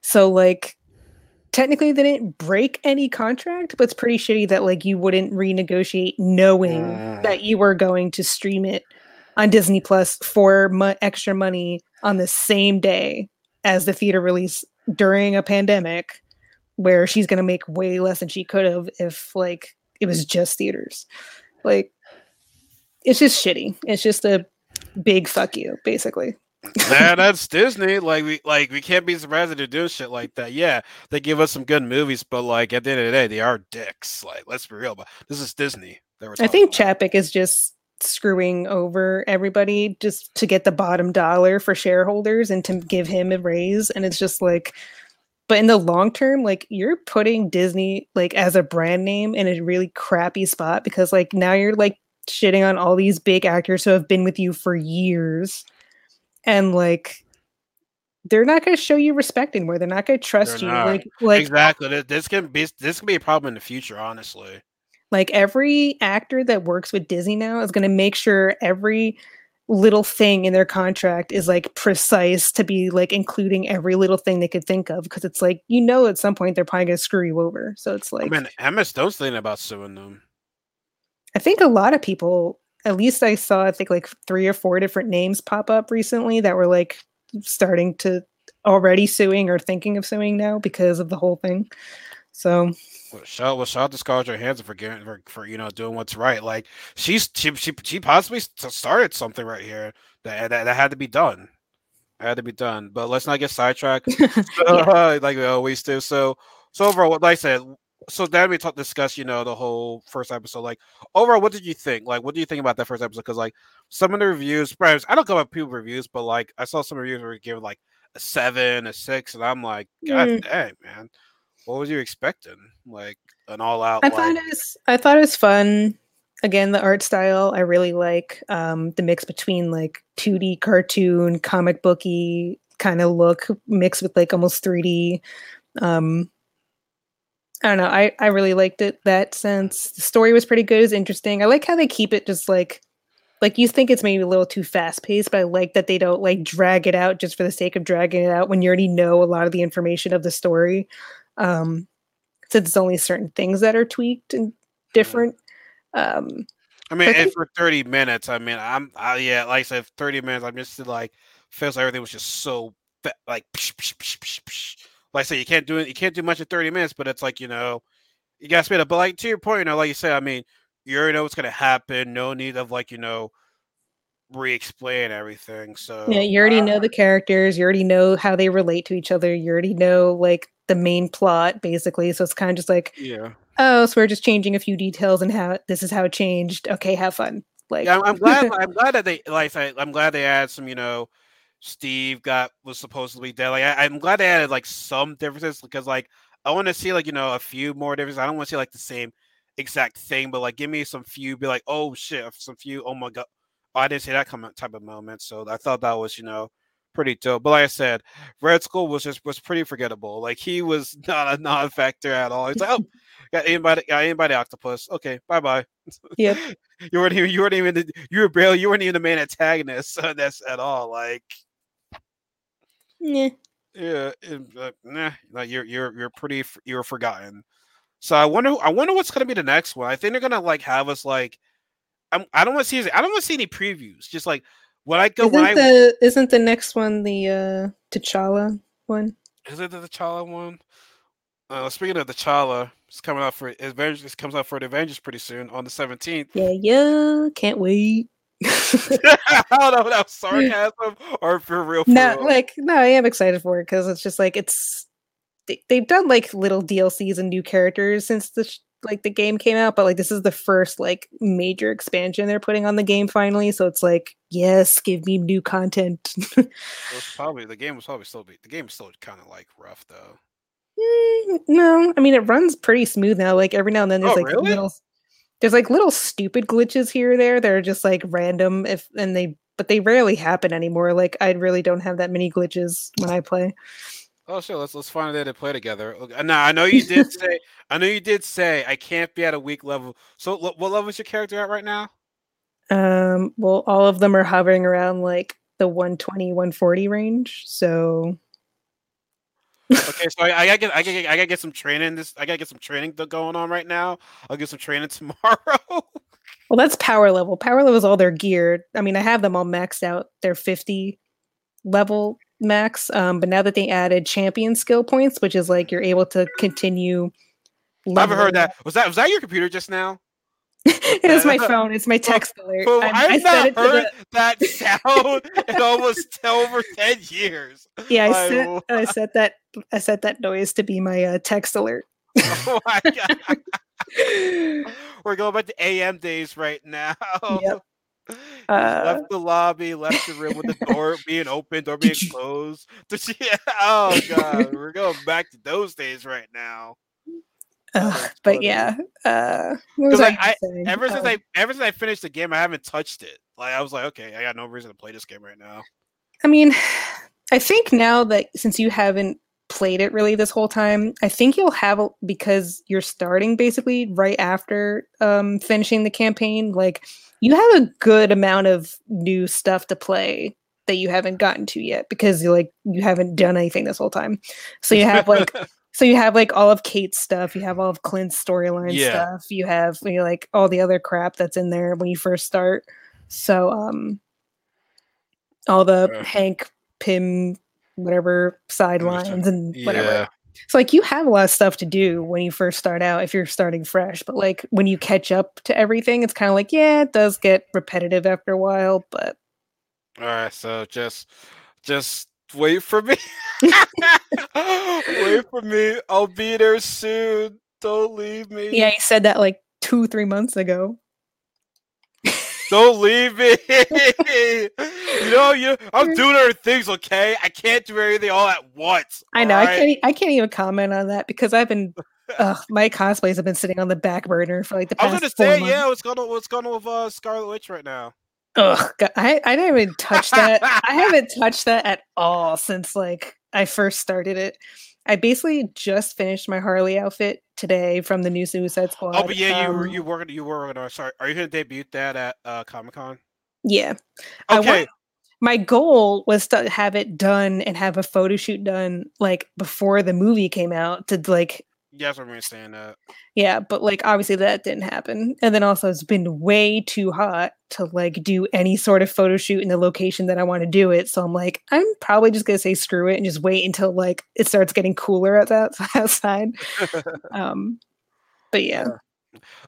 so like technically they didn't break any contract, but it's pretty shitty that like you wouldn't renegotiate knowing uh. that you were going to stream it on Disney Plus for mo- extra money on the same day as the theater release during a pandemic where she's going to make way less than she could have if like it was just theaters. Like it's just shitty. It's just a big fuck you basically yeah, that's Disney. Like we like we can't be surprised that they're doing shit like that. Yeah, they give us some good movies, but like at the end of the day, they are dicks. Like let's be real. But this is Disney. I think about. Is just screwing over everybody just to get the bottom dollar for shareholders and to give him a raise. And it's just like, but in the long term, like you're putting Disney like as a brand name in a really crappy spot because like now you're like shitting on all these big actors who have been with you for years and like they're not going to show you respect anymore. They're not going to trust they're you. Not. Like, like exactly. This can be this can be a problem in the future. Honestly, like every actor that works with Disney now is going to make sure every little thing in their contract is like precise to be like including every little thing they could think of because it's like you know at some point they're probably going to screw you over. So it's like I mean, Emma Stone's thinking about suing them. I think a lot of people at least I saw I think like three or four different names pop up recently that were like starting to already suing or thinking of suing now because of the whole thing. So well, shout well, shout out to Scarlett Johansson for getting for, for you know doing what's right. Like she's she she, she possibly started something right here that, that that had to be done. It had to be done. But let's not get sidetracked. [laughs] yeah. uh, [laughs] like we always do. So so overall, like I said, so then we talk discuss you know the whole first episode like overall what did you think? Like what do you think about that first episode? Because like some of the reviews perhaps i don't go about people reviews but like i saw some reviews were giving like a seven a six and i'm like god mm. dang man. What was you expecting? Like an all out i like... thought it was i thought it was fun. Again the art style i really like um the mix between like 2d cartoon comic booky kind of look mixed with like almost 3d um I don't know. I, I really liked it that sense. The story was pretty good. It was interesting. I like how they keep it just like like you think it's maybe a little too fast paced, but I like that they don't like drag it out just for the sake of dragging it out when you already know a lot of the information of the story. Um since it's only certain things that are tweaked and different. Um I mean, think, for 30 minutes, I mean, I'm, I, yeah, like I said, 30 minutes, I'm just like, feels like everything was just so, like, psh, psh, psh, like I say, you can't do it. You can't do much in 30 minutes, but it's like you know, you got to speed up. But like to your point, you know, like you said, I mean, you already know what's going to happen. No need of like you know, re-explain everything. So yeah, you already know the characters. You already know how they relate to each other. You already know like the main plot, basically. So it's kind of just like, yeah. oh, so we're just changing a few details and how this is how it changed. Okay, have fun. Like, yeah, I'm, I'm [laughs] glad. I'm glad that they like. I, I'm glad they added some. You know, Steve got was supposed to be dead. Like, I, I'm glad they added like some differences because like I want to see like you know a few more differences. I don't want to see like the same exact thing, but like give me some few. Be like, oh shit, some few. Oh my god, oh, I didn't see that come type of moment. So I thought that was you know pretty dope. But like I said, Red Skull was just was pretty forgettable. Like he was [laughs] not a non-factor at all. He's like, oh, [laughs] got anybody, got anybody octopus. Okay, bye bye. Yep. [laughs] you weren't even you weren't even the, you were barely you weren't even the main antagonist so that's at all. Like, yeah, yeah, it, uh, nah, like you're you're you're pretty you're forgotten. So I wonder I wonder what's gonna be the next one. I think they're gonna like have us like. I'm, I don't want to see I don't want to see any previews. Just like when I go, isn't when I, the isn't the next one the uh T'Challa one? Is it the T'Challa one? Uh, speaking of the T'Challa, it's coming out for Avengers. It comes out for the Avengers pretty soon on the seventeenth. Yeah, yeah, can't wait. I don't know if that was sarcasm or for real. For no, real. like no, I am excited for it because it's just like it's they, they've done like little DLCs and new characters since the sh- like the game came out, but like this is the first like major expansion they're putting on the game finally. So it's like, yes, give me new content. Was probably the game was probably still be the game is still kind of like rough though. Mm, no, I mean it runs pretty smooth now. Like every now and then there's Oh, like really? little there's like little stupid glitches here or there. They're just like random if and they but they rarely happen anymore. Like I really don't have that many glitches when I play. Oh sure, let's let's find a day to play together. Now I know you did [laughs] say I know you did say I can't be at a weak level. So what level is your character at right now? Um well all of them are hovering around like the 120 140 range. So Okay, so I, I gotta get I gotta get, I gotta get some training. This I gotta get some training going on right now. I'll get some training [laughs] tomorrow. Well, that's power level. Power level is all their gear. I mean, I have them all maxed out. They're 50 level max. Um, but now that they added champion skill points, which is like you're able to continue. I haven't heard that. Was that was that your computer just now? [laughs] it is my [laughs] phone. It's my text alert. Well, I, I've I not heard the- that sound in almost over ten years. yeah, I Like, set. I set that I set that noise to be my uh, text alert. [laughs] Oh my god. [laughs] We're going back to AIM days right now. Yep. [laughs] Uh, left the lobby, left the room with the door being open, door being closed. Yeah, oh god, we're going back to those days right now. that's but yeah, uh, what was 'Cause, I, I-? Ever since Oh. I ever since I finished the game, I haven't touched it. Like I was like, okay, I got no reason to play this game right now. I mean, [sighs] I think now that since you haven't played it really this whole time, I think you'll have because you're starting basically right after um, finishing the campaign. Like you have a good amount of new stuff to play that you haven't gotten to yet because you like you haven't done anything this whole time. So you have like [laughs] so you have like all of Kate's stuff, you have all of Clint's storyline Yeah. stuff, you have you know, like all the other crap that's in there when you first start. So um all the Yeah. Hank Pym whatever sidelines and whatever. Yeah. So like you have a lot of stuff to do when you first start out if you're starting fresh, but like when you catch up to everything, it's kind of like yeah, it does get repetitive after a while, but All right, so just just wait for me. [laughs] wait [laughs] for me. I'll be there soon. Don't leave me. yeah, you said that like 2 3 months ago. Don't leave me. [laughs] you know, you I'm doing other things, okay? I can't do everything all at once. I know. I can't. I can't even comment on that because I've been. [laughs] Ugh, my cosplays have been sitting on the back burner for like the past. I was gonna say, months. yeah, what's going on what's going on with uh Scarlet Witch right now? Ugh, God, I I didn't even touch that. I [laughs] haven't touched that at all since like I first started it. I basically just finished my Harley outfit today from the new Suicide Squad. Oh, but yeah, you were um, you were you were gonna sorry. Are you gonna debut that at uh Comic Con? yeah. Okay. want- my goal was to have it done and have a photo shoot done like before the movie came out to like Yes, I remember saying that. Yeah, but like obviously that didn't happen. And then also it's been way too hot to like do any sort of photo shoot in the location that I want to do it. So I'm like, I'm probably just gonna say screw it and just wait until like it starts getting cooler at that [laughs] outside. [laughs] Um but yeah.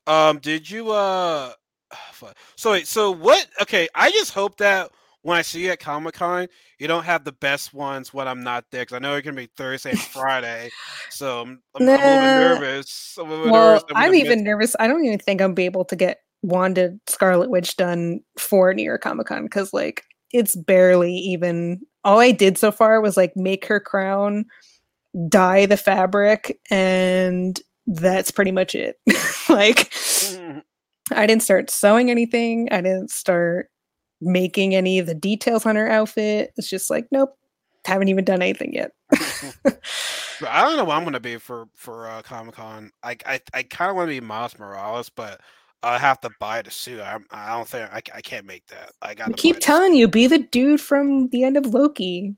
Um, did you uh [sighs] so wait, so what? Okay, I just hope that when I see you at Comic Con, you don't have the best ones when I'm not there because I know it can be Thursday and Friday. So I'm, I'm, nah. I'm, a little bit nervous. I'm, little well, nervous. I'm, I'm even miss- nervous. I don't even think I'll be able to get Wanda Scarlet Witch done for New York Comic Con because like it's barely even all I did so far was like make her crown, dye the fabric, and that's pretty much it. [laughs] like mm-hmm. I didn't start sewing anything. I didn't start making any of the details on her outfit. It's just like, nope, haven't even done anything yet. I don't know what I'm gonna be for for uh, Comic Con. I I, I kind of want to be Miles Morales, but I have to buy the suit. I, I don't think I, I can't make that. I got. Keep telling you, be the dude from the end of Loki.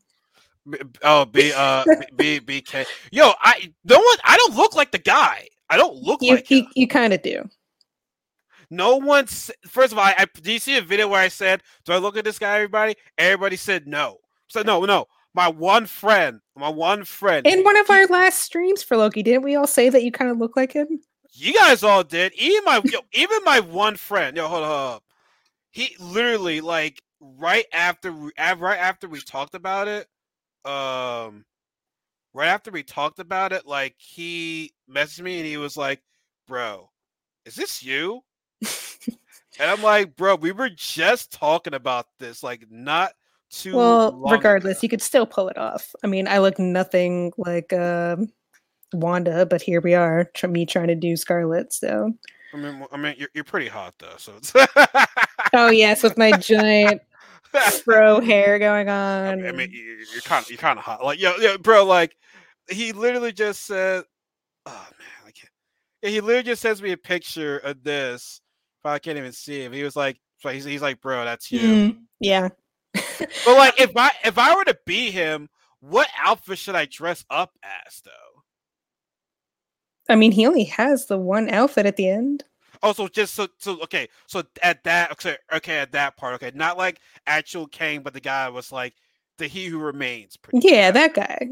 Oh, be uh, be BK. Yo, I one. I don't look like the guy. I don't look you, like you. You kind of do. No one's. First of all, I, I do you see a video where I said, "Do I look at this guy?" Everybody, everybody said no. So no, no. My one friend, my one friend. In one of he, our last streams for Loki, didn't we all say that you kind of look like him? You guys all did. Even my yo, even my one friend. Yo, hold up. He literally like right after right after we talked about it. Um, right after we talked about it, like he messaged me and he was like, "Bro, is this you?" And I'm like, "Bro, we were just talking about this, like not too." Well, regardless, ago. you could still pull it off. I mean, I look nothing like. Um Wanda, but here we are, me trying to do Scarlet. So, I mean, I mean, you're, you're pretty hot though. So it's oh yes, with my giant fro [laughs] hair going on. I mean, you're kind of you're kind of hot. Like, yo, yo, bro, like he literally just said, "Oh man, I can't." He literally just sends me a picture of this. I can't even see him. He was like, he's, he's like, bro, that's you. Mm, yeah. but [laughs] like, if I if I were to be him, what outfit should I dress up as though? I mean, he only has the one outfit at the end. Oh, so just so so okay, so at that okay, okay at that part, okay, not like actual Kang, but the guy was like the He Who Remains. Yeah, much. that guy.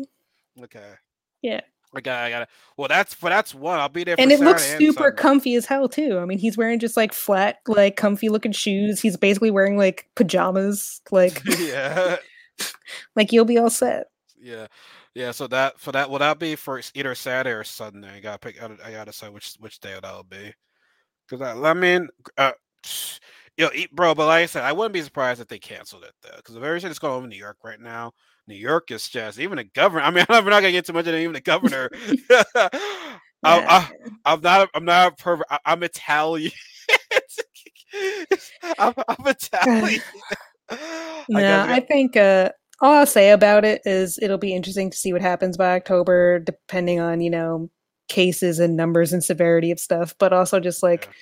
Okay. Yeah. I got it. Well, that's for that's one. I'll be there. and it Saturday looks super comfy as hell too. I mean, he's wearing just like flat, like comfy looking shoes. He's basically wearing like pajamas. Like [laughs] yeah, [laughs] like you'll be all set. Yeah. Yeah, so that for that will that be for either Saturday or Sunday? I gotta pick. I gotta decide which which day that'll be. Because I, I mean, uh, yo, bro. But like I said, I wouldn't be surprised if they canceled it though. Because if everything's going on in New York right now, New York is just even the governor. I mean, [laughs] I'm not gonna get too much into even the governor. [laughs] [laughs] I, am not. I'm not perfect. I, am Italian. I'm, I'm Italian. no, [sighs] I, I think. uh all I'll say about it is it'll be interesting to see what happens by October, depending on, you know, cases and numbers and severity of stuff, but also just like yeah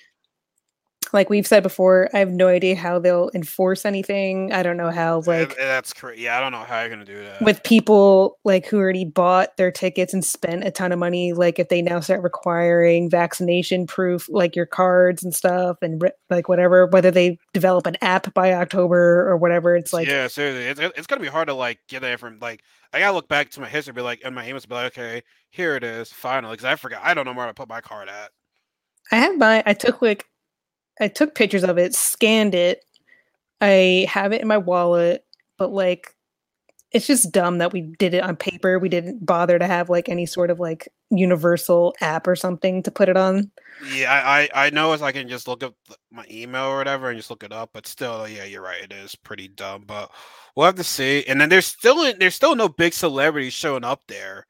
like we've said before, I have no idea how they'll enforce anything. I don't know how like that's correct. Yeah, I don't know how you're gonna do that with people like who already bought their tickets and spent a ton of money. Like if they now start requiring vaccination proof, like your cards and stuff, and like whatever, whether they develop an app by October or whatever, it's like yeah, seriously, it's, it's gonna be hard to like get that from like I gotta look back to my history, be like, and my to be like, okay, here it is, finally, because I forgot, I don't know where to put my card at. I have my, I took like I took pictures of it, scanned it. I have it in my wallet, but like it's just dumb that we did it on paper. We didn't bother to have like any sort of like universal app or something to put it on. Yeah, I I know as I can just look up my email or whatever and just look it up, but still, yeah, you're right. It is pretty dumb, but we'll have to see. And then there's still there's still no big celebrities showing up there.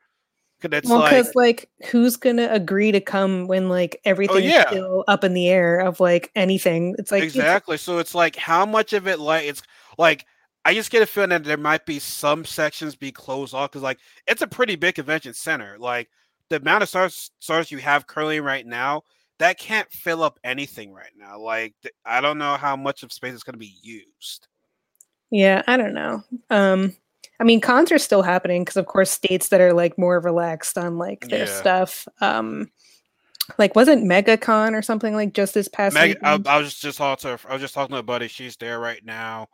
Cause well, because like, like, who's gonna agree to come when like oh, everything oh, yeah. is still up in the air of like anything? It's like exactly. It's, so it's like how much of it like it's like I just get a feeling that there might be some sections be closed off because like it's a pretty big convention center. Like the amount of stars stars you have currently right now, that can't fill up anything right now. Like I don't know how much of space is going to be used. Yeah, I don't know. Um I mean, cons are still happening because, of course, states that are like more relaxed on like their yeah. stuff. Um, like wasn't MegaCon or something like just this past? Meg- I, I, was just talking to I was just talking to a buddy. She's there right now.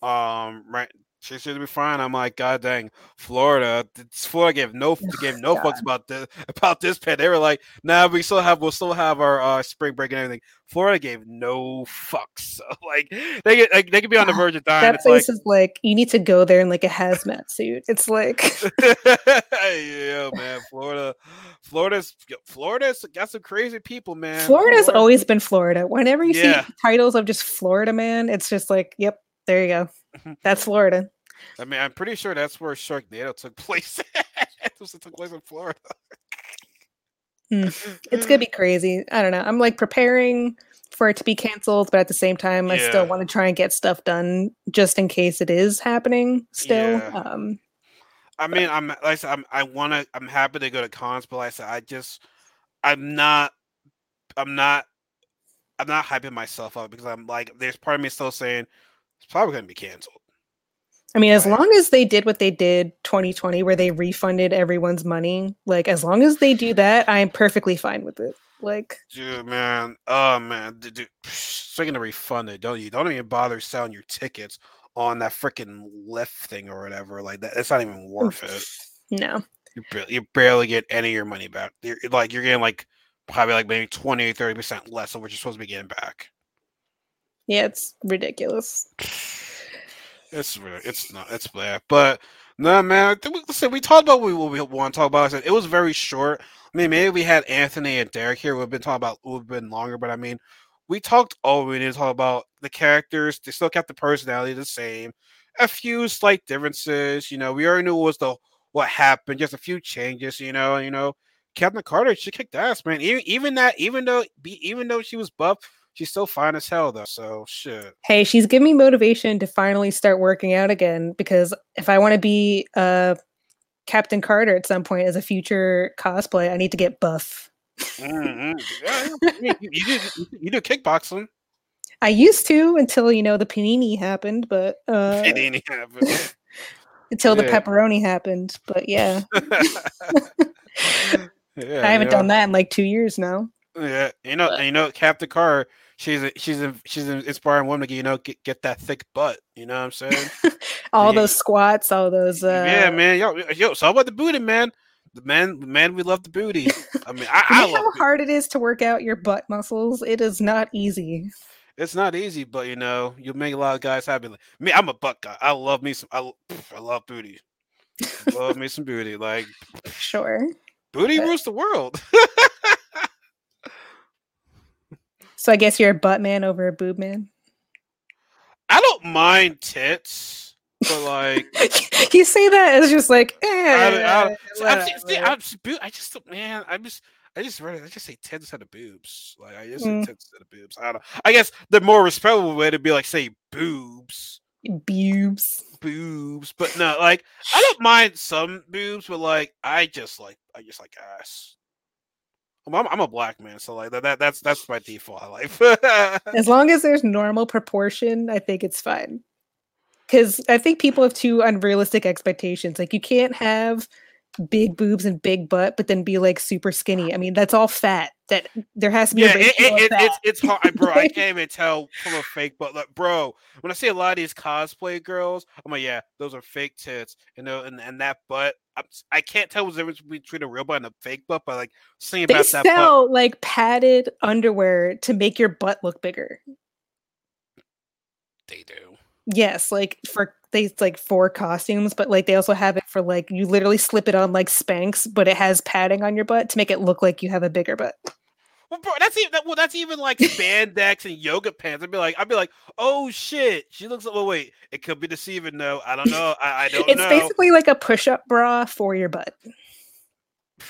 Um, right She seems to be fine. I'm like, God dang, Florida. Florida gave no gave [sighs] no fucks about this about this pet. They were like, Nah, we still have we'll still have our uh, spring break and everything. Florida gave no fucks. So, [laughs] like they get like, they could be on the [sighs] verge of dying. That it's place like, is like you need to go there in like a hazmat suit. It's like [laughs] [laughs] yeah, man, Florida, Florida's Florida's got some crazy people, man. Florida's Florida. always been Florida. Whenever you Yeah. see titles of just Florida man, it's just like, yep, there you go. That's Florida. I mean, I'm pretty sure that's where Sharknado took place. it was- it took place in Florida. It's gonna be crazy. I don't know. I'm like preparing for it to be canceled, but at the same time, I still want to try and get stuff done just in case it is happening still. Yeah. Um, I mean, I'm like I said, I'm I want to. I'm happy to go to cons, but like I said, I just, I'm not, I'm not, I'm not hyping myself up because I'm like, there's part of me still saying it's probably going to be canceled. I mean, as long as they did what they did 2020, where they refunded everyone's money, like as long as they do that, I'm perfectly fine with it. Like, Dude, man, oh man, dude, dude, speaking of refunded, don't you don't even bother selling your tickets on that freaking lift thing or whatever. Like that, it's not even worth it. no. You barely, you barely get any of your money back. You're like you're getting like probably like maybe 20 30 percent less of what you're supposed to be getting back. Yeah, it's ridiculous. It's it's not, it's bad. But no, man. I think we, listen, we talked about what we, want to talk about. I said it was very short. I mean, maybe we had Anthony and Derek here. We've been talking about have been longer, but I mean, we talked all we need to talk about the characters. They still kept the personality the same. A few slight differences. You know, we already knew what was the what happened. Just a few changes. You know, you know. Captain Carter, she kicked ass, man. Even even that, even though even though she was buff, she's still fine as hell though. So shit. Hey, she's giving me motivation to finally start working out again because if I want to be uh Captain Carter at some point as a future cosplay, I need to get buff. Mhm. Yeah, [laughs] yeah. You, you, you do you do kickboxing. I used to until you know the panini happened, but uh It didn't happen. [laughs] until the pepperoni happened. But yeah, [laughs] yeah, I haven't done know, that in like two years now. Yeah, you know, and you know, Captain Carter. She's a, she's a, she's an inspiring woman to you know get, get that thick butt. You know what I'm saying? [laughs] all Yeah. those squats, all those uh yeah, man. Yo, yo, all about the booty, man. The man, man, we love the booty. I mean, I, you I know love. how hard it is to work out your butt muscles? It is not easy. It's not easy, but you know, you'll make a lot of guys happy. Like, me, I'm a butt guy. I love me some. I, I love booty. love me some booty. Like [laughs] Sure. booty Uh, rules the world. [laughs] So I guess you're a butt man over a boob man. I don't mind tits, but like. [laughs] you say that as just like, eh, I, I, I'm, see. I'm I just, man, I'm just, I just, rather, I just say tits instead of boobs. Like, I just Mm. say tits instead of boobs. I don't know. I guess the more respectful way to be like, say boobs, boobs. boobs. But no, like, I don't mind some boobs, but like, I just like, I just like ass. I'm, I'm, a black man, so like that, that that's that's my default life. [laughs] As long as there's normal proportion, I think it's fine. Because I think people have too unrealistic expectations. Like you can't have big boobs and big butt, but then be like super skinny. I mean, that's all fat. That there has to be yeah, it, it, it, it's it's hard, bro. I [laughs] can't even tell from a fake, but like, bro, when I see a lot of these cosplay girls, I'm like, yeah, those are fake tits, you know, and, and that butt, I'm, s- I can't tell what's the difference between a real butt and a fake butt, but like seeing they about that butt, sell like padded underwear to make your butt look bigger. they do. Yes, like for they it's like for costumes, but like they also have it for like you literally slip it on like Spanx, but it has padding on your butt to make it look like you have a bigger butt. Well, bro, that's even that, well, that's even like spandex and yoga pants. I'd be like, I'd be like, oh shit, she looks. Well, wait, it could be deceiving though. I don't know. I, I don't It's know. basically like a push-up bra for your butt.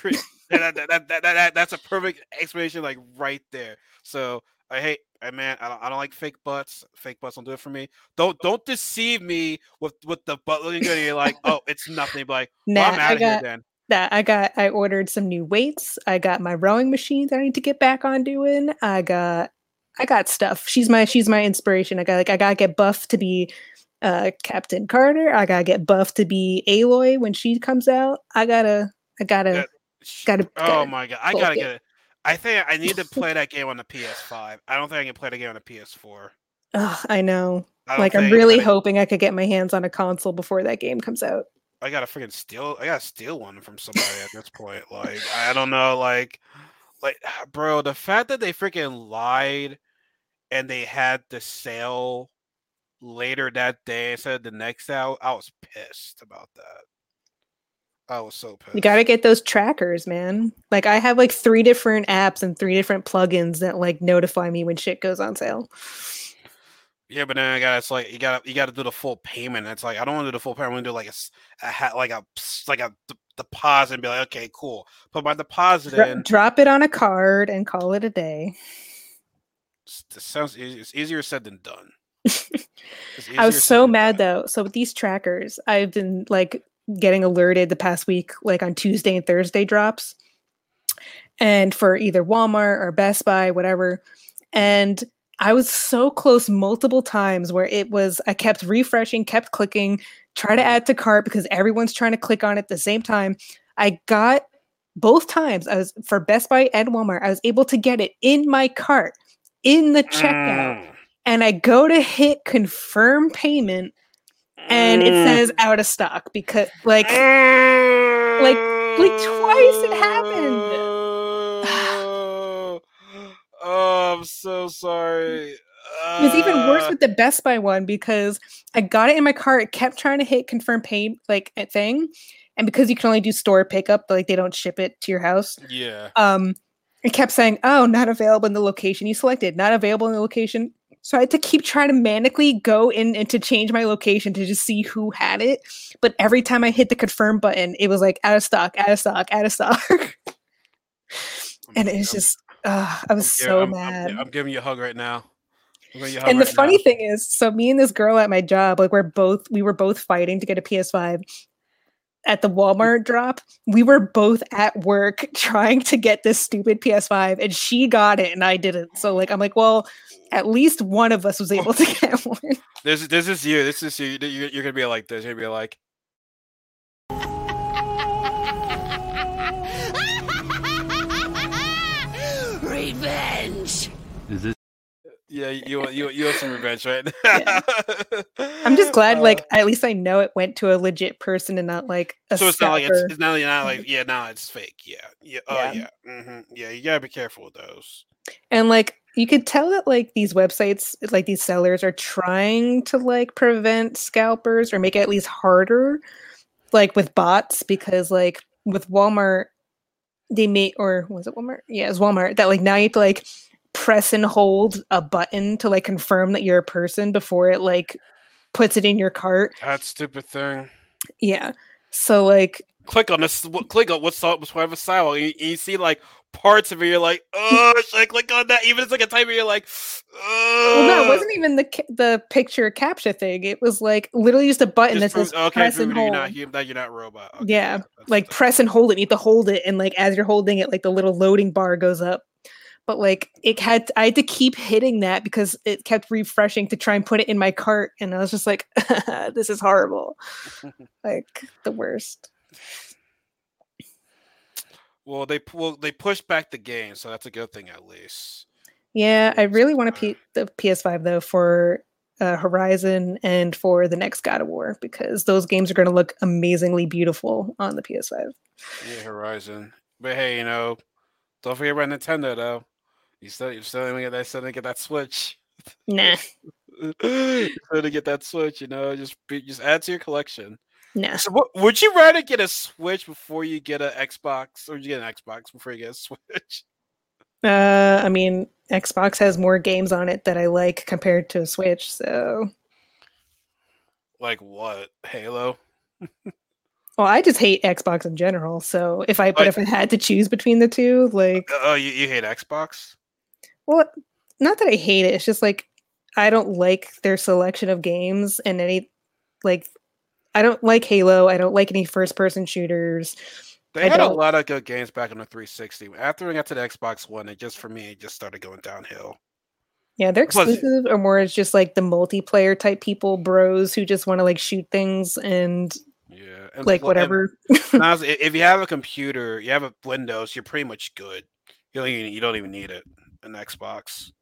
That, that, that, that, that, that's a perfect explanation, like right there. So I hate, I man, I don't, I don't like fake butts. Fake butts don't do it for me. Don't don't deceive me with with the butt looking good. You're like, oh, it's nothing. Be like, well, I'm I out of here then. That. I got I ordered some new weights. I got my rowing machine that I need to get back on doing. I got I got stuff. She's my she's my inspiration. I got like I gotta get buff to be uh Captain Carter. I gotta get buff to be Aloy when she comes out. I gotta I gotta gotta- oh gotta my god, I gotta it. get it. I think I need to play that [laughs] game on the PS5. I don't think I can play the game on the PS4. Ugh, I know. I Like I'm really I hoping I could get my hands on a console before that game comes out. I gotta freaking steal. I gotta steal one from somebody at this point. Like I don't know. Like, like [sighs] bro, the fact that they freaking lied and they had the sale later that day instead of the next out, I was pissed about that. I was so pissed. You got to get those trackers, man. Like I have like three different apps and three different plugins that like notify me when shit goes on sale. Yeah, but then I got it's like you got you got to do the full payment. It's like I don't want to do the full payment. I want to do like a hat, like a like a d- deposit and be like, okay, cool. Put my deposit Dro- in. drop it on a card and call it a day. This sounds. It's easier said than done. [laughs] I was so mad though. So with these trackers, I've been like getting alerted the past week, like on Tuesday and Thursday drops, and for either Walmart or Best Buy, whatever. And I was so close multiple times where it was I kept refreshing, kept clicking, try to add to cart because everyone's trying to click on it at the same time. I got both times I was for Best Buy and Walmart, I was able to get it in my cart in the checkout Mm. and I go to hit confirm payment and it Mm. says out of stock because like like like twice it happened. oh, I'm so sorry. it was even worse Uh, with the Best Buy one because I got it in my cart, it kept trying to hit confirm pay like a thing. And because you can only do store pickup, like they don't ship it to your house. yeah. Um it kept saying, Oh, not available in the location you selected, not available in the location. So I had to keep trying to manically go in and to change my location to just see who had it. But every time I hit the confirm button, it was like out of stock, out of stock, out of stock. [laughs] and it's just uh, I was yeah, so I'm- I'm- mad. I'm, giving you a hug right now. I'm giving you a hug and the right funny now. thing is, so me and this girl at my job, like we're both we were both fighting to get a PS5 at the Walmart drop. We were both at work [laughs] trying to get this stupid PS5 and she got it and I didn't. So like I'm like, well, at least one of us was [laughs] able to get [laughs] one. This, this is you. This is you. You're, you're gonna be like this. You're gonna be like, Is this yeah, you want you you want some revenge, right? Yeah. I'm just [laughs] glad, Uh, like at least I know it went to a legit person and not like a so it's not like it's, it's not, like- not like yeah, now it's fake. Yeah, yeah, oh Yeah. yeah, hmm yeah. You gotta be careful with those. And like you could tell that like these websites, like these sellers are trying to like prevent scalpers or make it at least harder, like with bots, because like with Walmart, they made or was it Walmart? Yeah, it's Walmart that like now you have to like press and hold a button to like confirm that you're a person before it like puts it in your cart. That stupid thing. Yeah. So like Click on this. Click on what's up. What's whatever style. You, you see like parts of it. You're like, oh, should I click on that? Even if it's like a type, of you're like, oh. well, no, it wasn't even the the picture capture thing. It was like literally just a button that Just says prove, okay, press prove and that you're hold. not hu- that you're not robot. Okay, Yeah, that's- like press and hold it. You need to hold it, and like as you're holding it, like the little loading bar goes up. But like it had, I had to keep hitting that because it kept refreshing to try and put it in my cart, and I was just like, [laughs] "This is horrible, [laughs] like the worst." well, they well, they pushed back the game, so that's a good thing at least. Yeah, I really want to P- the PS5 though for uh, Horizon and for the next God of War because those games are going to look amazingly beautiful on the PS5. Yeah, Horizon. But hey, you know, don't forget about Nintendo though. You still you still didn't get that still didn't get that Switch. Nah, [laughs] still didn't get that Switch, you know, just be, just add to your collection. nah. So what, would you rather get a Switch before you get an Xbox, or would you get an Xbox before you get a [laughs] Switch? Uh, I mean, Xbox has more games on it that I like compared to a Switch, so Like what? Halo? [laughs] well, I just hate Xbox in general. So if I but Like- if I had to choose between the two, like, Oh, you, you hate Xbox? Well, not that I hate it. It's just like I don't like their selection of games and any like I don't like Halo. I don't like any first person shooters. They I had a don't- lot of good games back on the 360. After we got to the Xbox One, it just for me it just started going downhill. Yeah, they're Plus- exclusive, or more it's just like the multiplayer type people, bros who just want to like shoot things and Yeah, and like pl- and whatever. [laughs] honestly, if you have a computer, you have a Windows, you're pretty much good. You don't even you don't even need it an Xbox.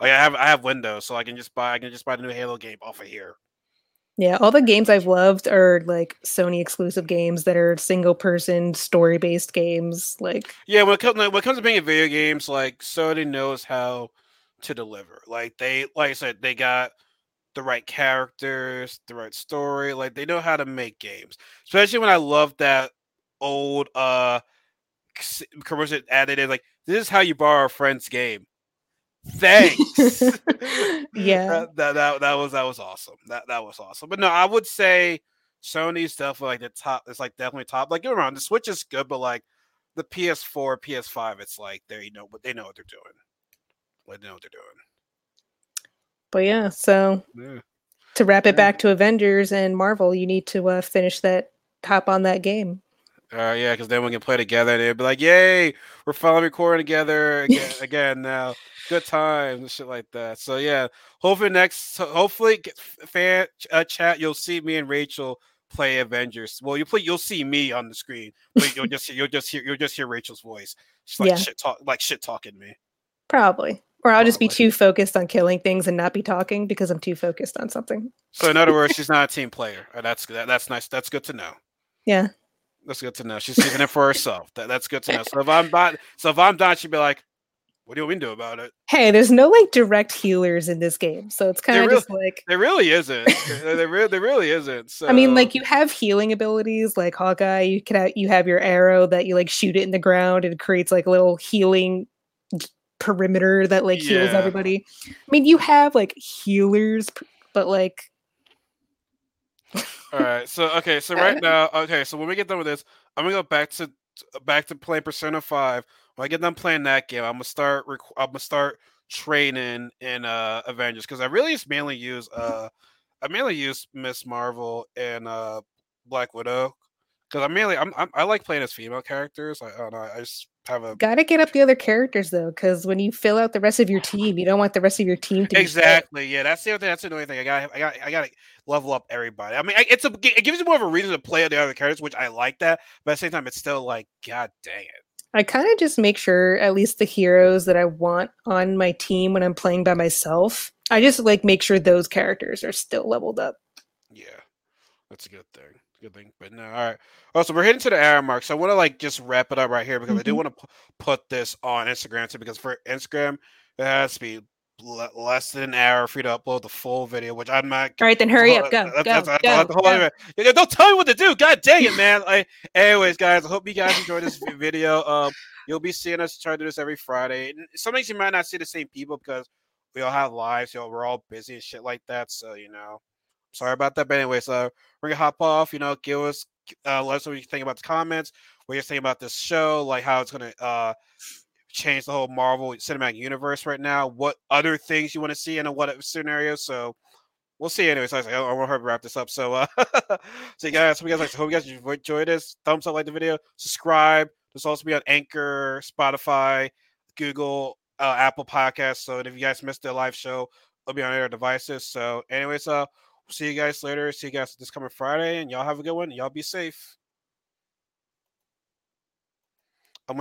Like I have I have Windows, so I can just buy I can just buy the new Halo game off of here. Yeah, all the games I've loved are like Sony exclusive games that are single person story based games. Like yeah, when it comes when it comes to being video games, like Sony knows how to deliver. Like they like I said, they got the right characters, the right story. Like they know how to make games. Especially when I love that old uh commercial added in like this is how you borrow a friend's game. Thanks. [laughs] yeah. that, that, that that was that was awesome. That that was awesome. But no, I would say Sony's definitely like the top. It's like definitely top. Like get around the Switch is good, but like the PS4, PS5, it's like they you know but they know what they're doing. Like they know what they're doing. But yeah, so yeah. to wrap it yeah. back to Avengers and Marvel, you need to uh, finish that hop on that game. Uh, yeah, because then we can play together and it'd be like, "Yay, we're finally recording together again, [laughs] again now." Good times and shit like that. So yeah, hopefully next, hopefully fan uh, chat, you'll see me and Rachel play Avengers. Well, you play, you'll see me on the screen, but you'll just you'll just hear you'll just hear Rachel's voice. She's like yeah. shit talk, like shit talking me. Probably. Or I'll just be too focused on killing things and not be talking because I'm too focused on something. So in other words, she's not a team player. That's that, that's nice. That's good to know. Yeah. That's good to know. She's keeping it for herself. That, that's good to know. So if I'm not, so if I'm done, she'd be like, "What do you want me to do about it?" Hey, there's no like direct healers in this game, so it's kind of really, just like there really isn't. there, really, there really isn't. So. I mean, like you have healing abilities, like Hawkeye. You can have, you have your arrow that you like shoot it in the ground and it creates like a little healing perimeter that like heals yeah. everybody. I mean, you have like healers, but like all right. So okay. So right [laughs] now, okay. So when we get done with this, I'm gonna go back to back to playing Persona Five. When I get done playing that game, I'm gonna start. Rec- I'm gonna start training in uh Avengers because I really just mainly use uh I mainly use Miss Marvel and uh Black Widow because I mainly I'm, I'm, i like playing as female characters. I, I don't know. I just have a gotta get up the other characters though, because when you fill out the rest of your team, you don't want the rest of your team to exactly. Yeah, that's the other thing. That's the only thing. I got I got I got to level up everybody. I mean, I, it's a it gives you more of a reason to play the other characters, which I like that. But at the same time, it's still like, god dang it. I kind of just make sure at least the heroes that I want on my team when I'm playing by myself, I just like make sure those characters are still leveled up. Yeah, that's a good thing good thing. But no, all right. Also, we're heading to the hour mark, so I want to like just wrap it up right here because mm-hmm. I do want to p- put this on Instagram too. Because for Instagram, it has to be l- less than an hour for you to upload the full video, which I'm not. All right, then hurry up, go, that's, go, that's, go, go, go. Yeah, don't tell me what to do. God dang it, man! [laughs] Like, anyways, guys, I hope you guys enjoyed this video. Um, you'll be seeing us try to do this every Friday. And sometimes you might not see the same people because we all have lives. You know, we're all busy and shit like that. So you know sorry about that. But anyway, so we're gonna hop off. You know, give us uh, let us know what you think about the comments. What you think about this show, like how it's gonna uh change the whole Marvel cinematic universe right now. What other things you want to see in a what if scenario? So we'll see. Anyways, I, I want to wrap this up. So, uh, [laughs] so you guys, hope you guys like, hope you guys enjoyed this. Thumbs up, like the video, subscribe. This also be on Anchor, Spotify, Google, uh, Apple Podcasts. So if you guys missed the live show, it'll be on your devices. So, anyways, uh, see you guys later. See you guys this coming Friday, and y'all have a good one. Y'all be safe.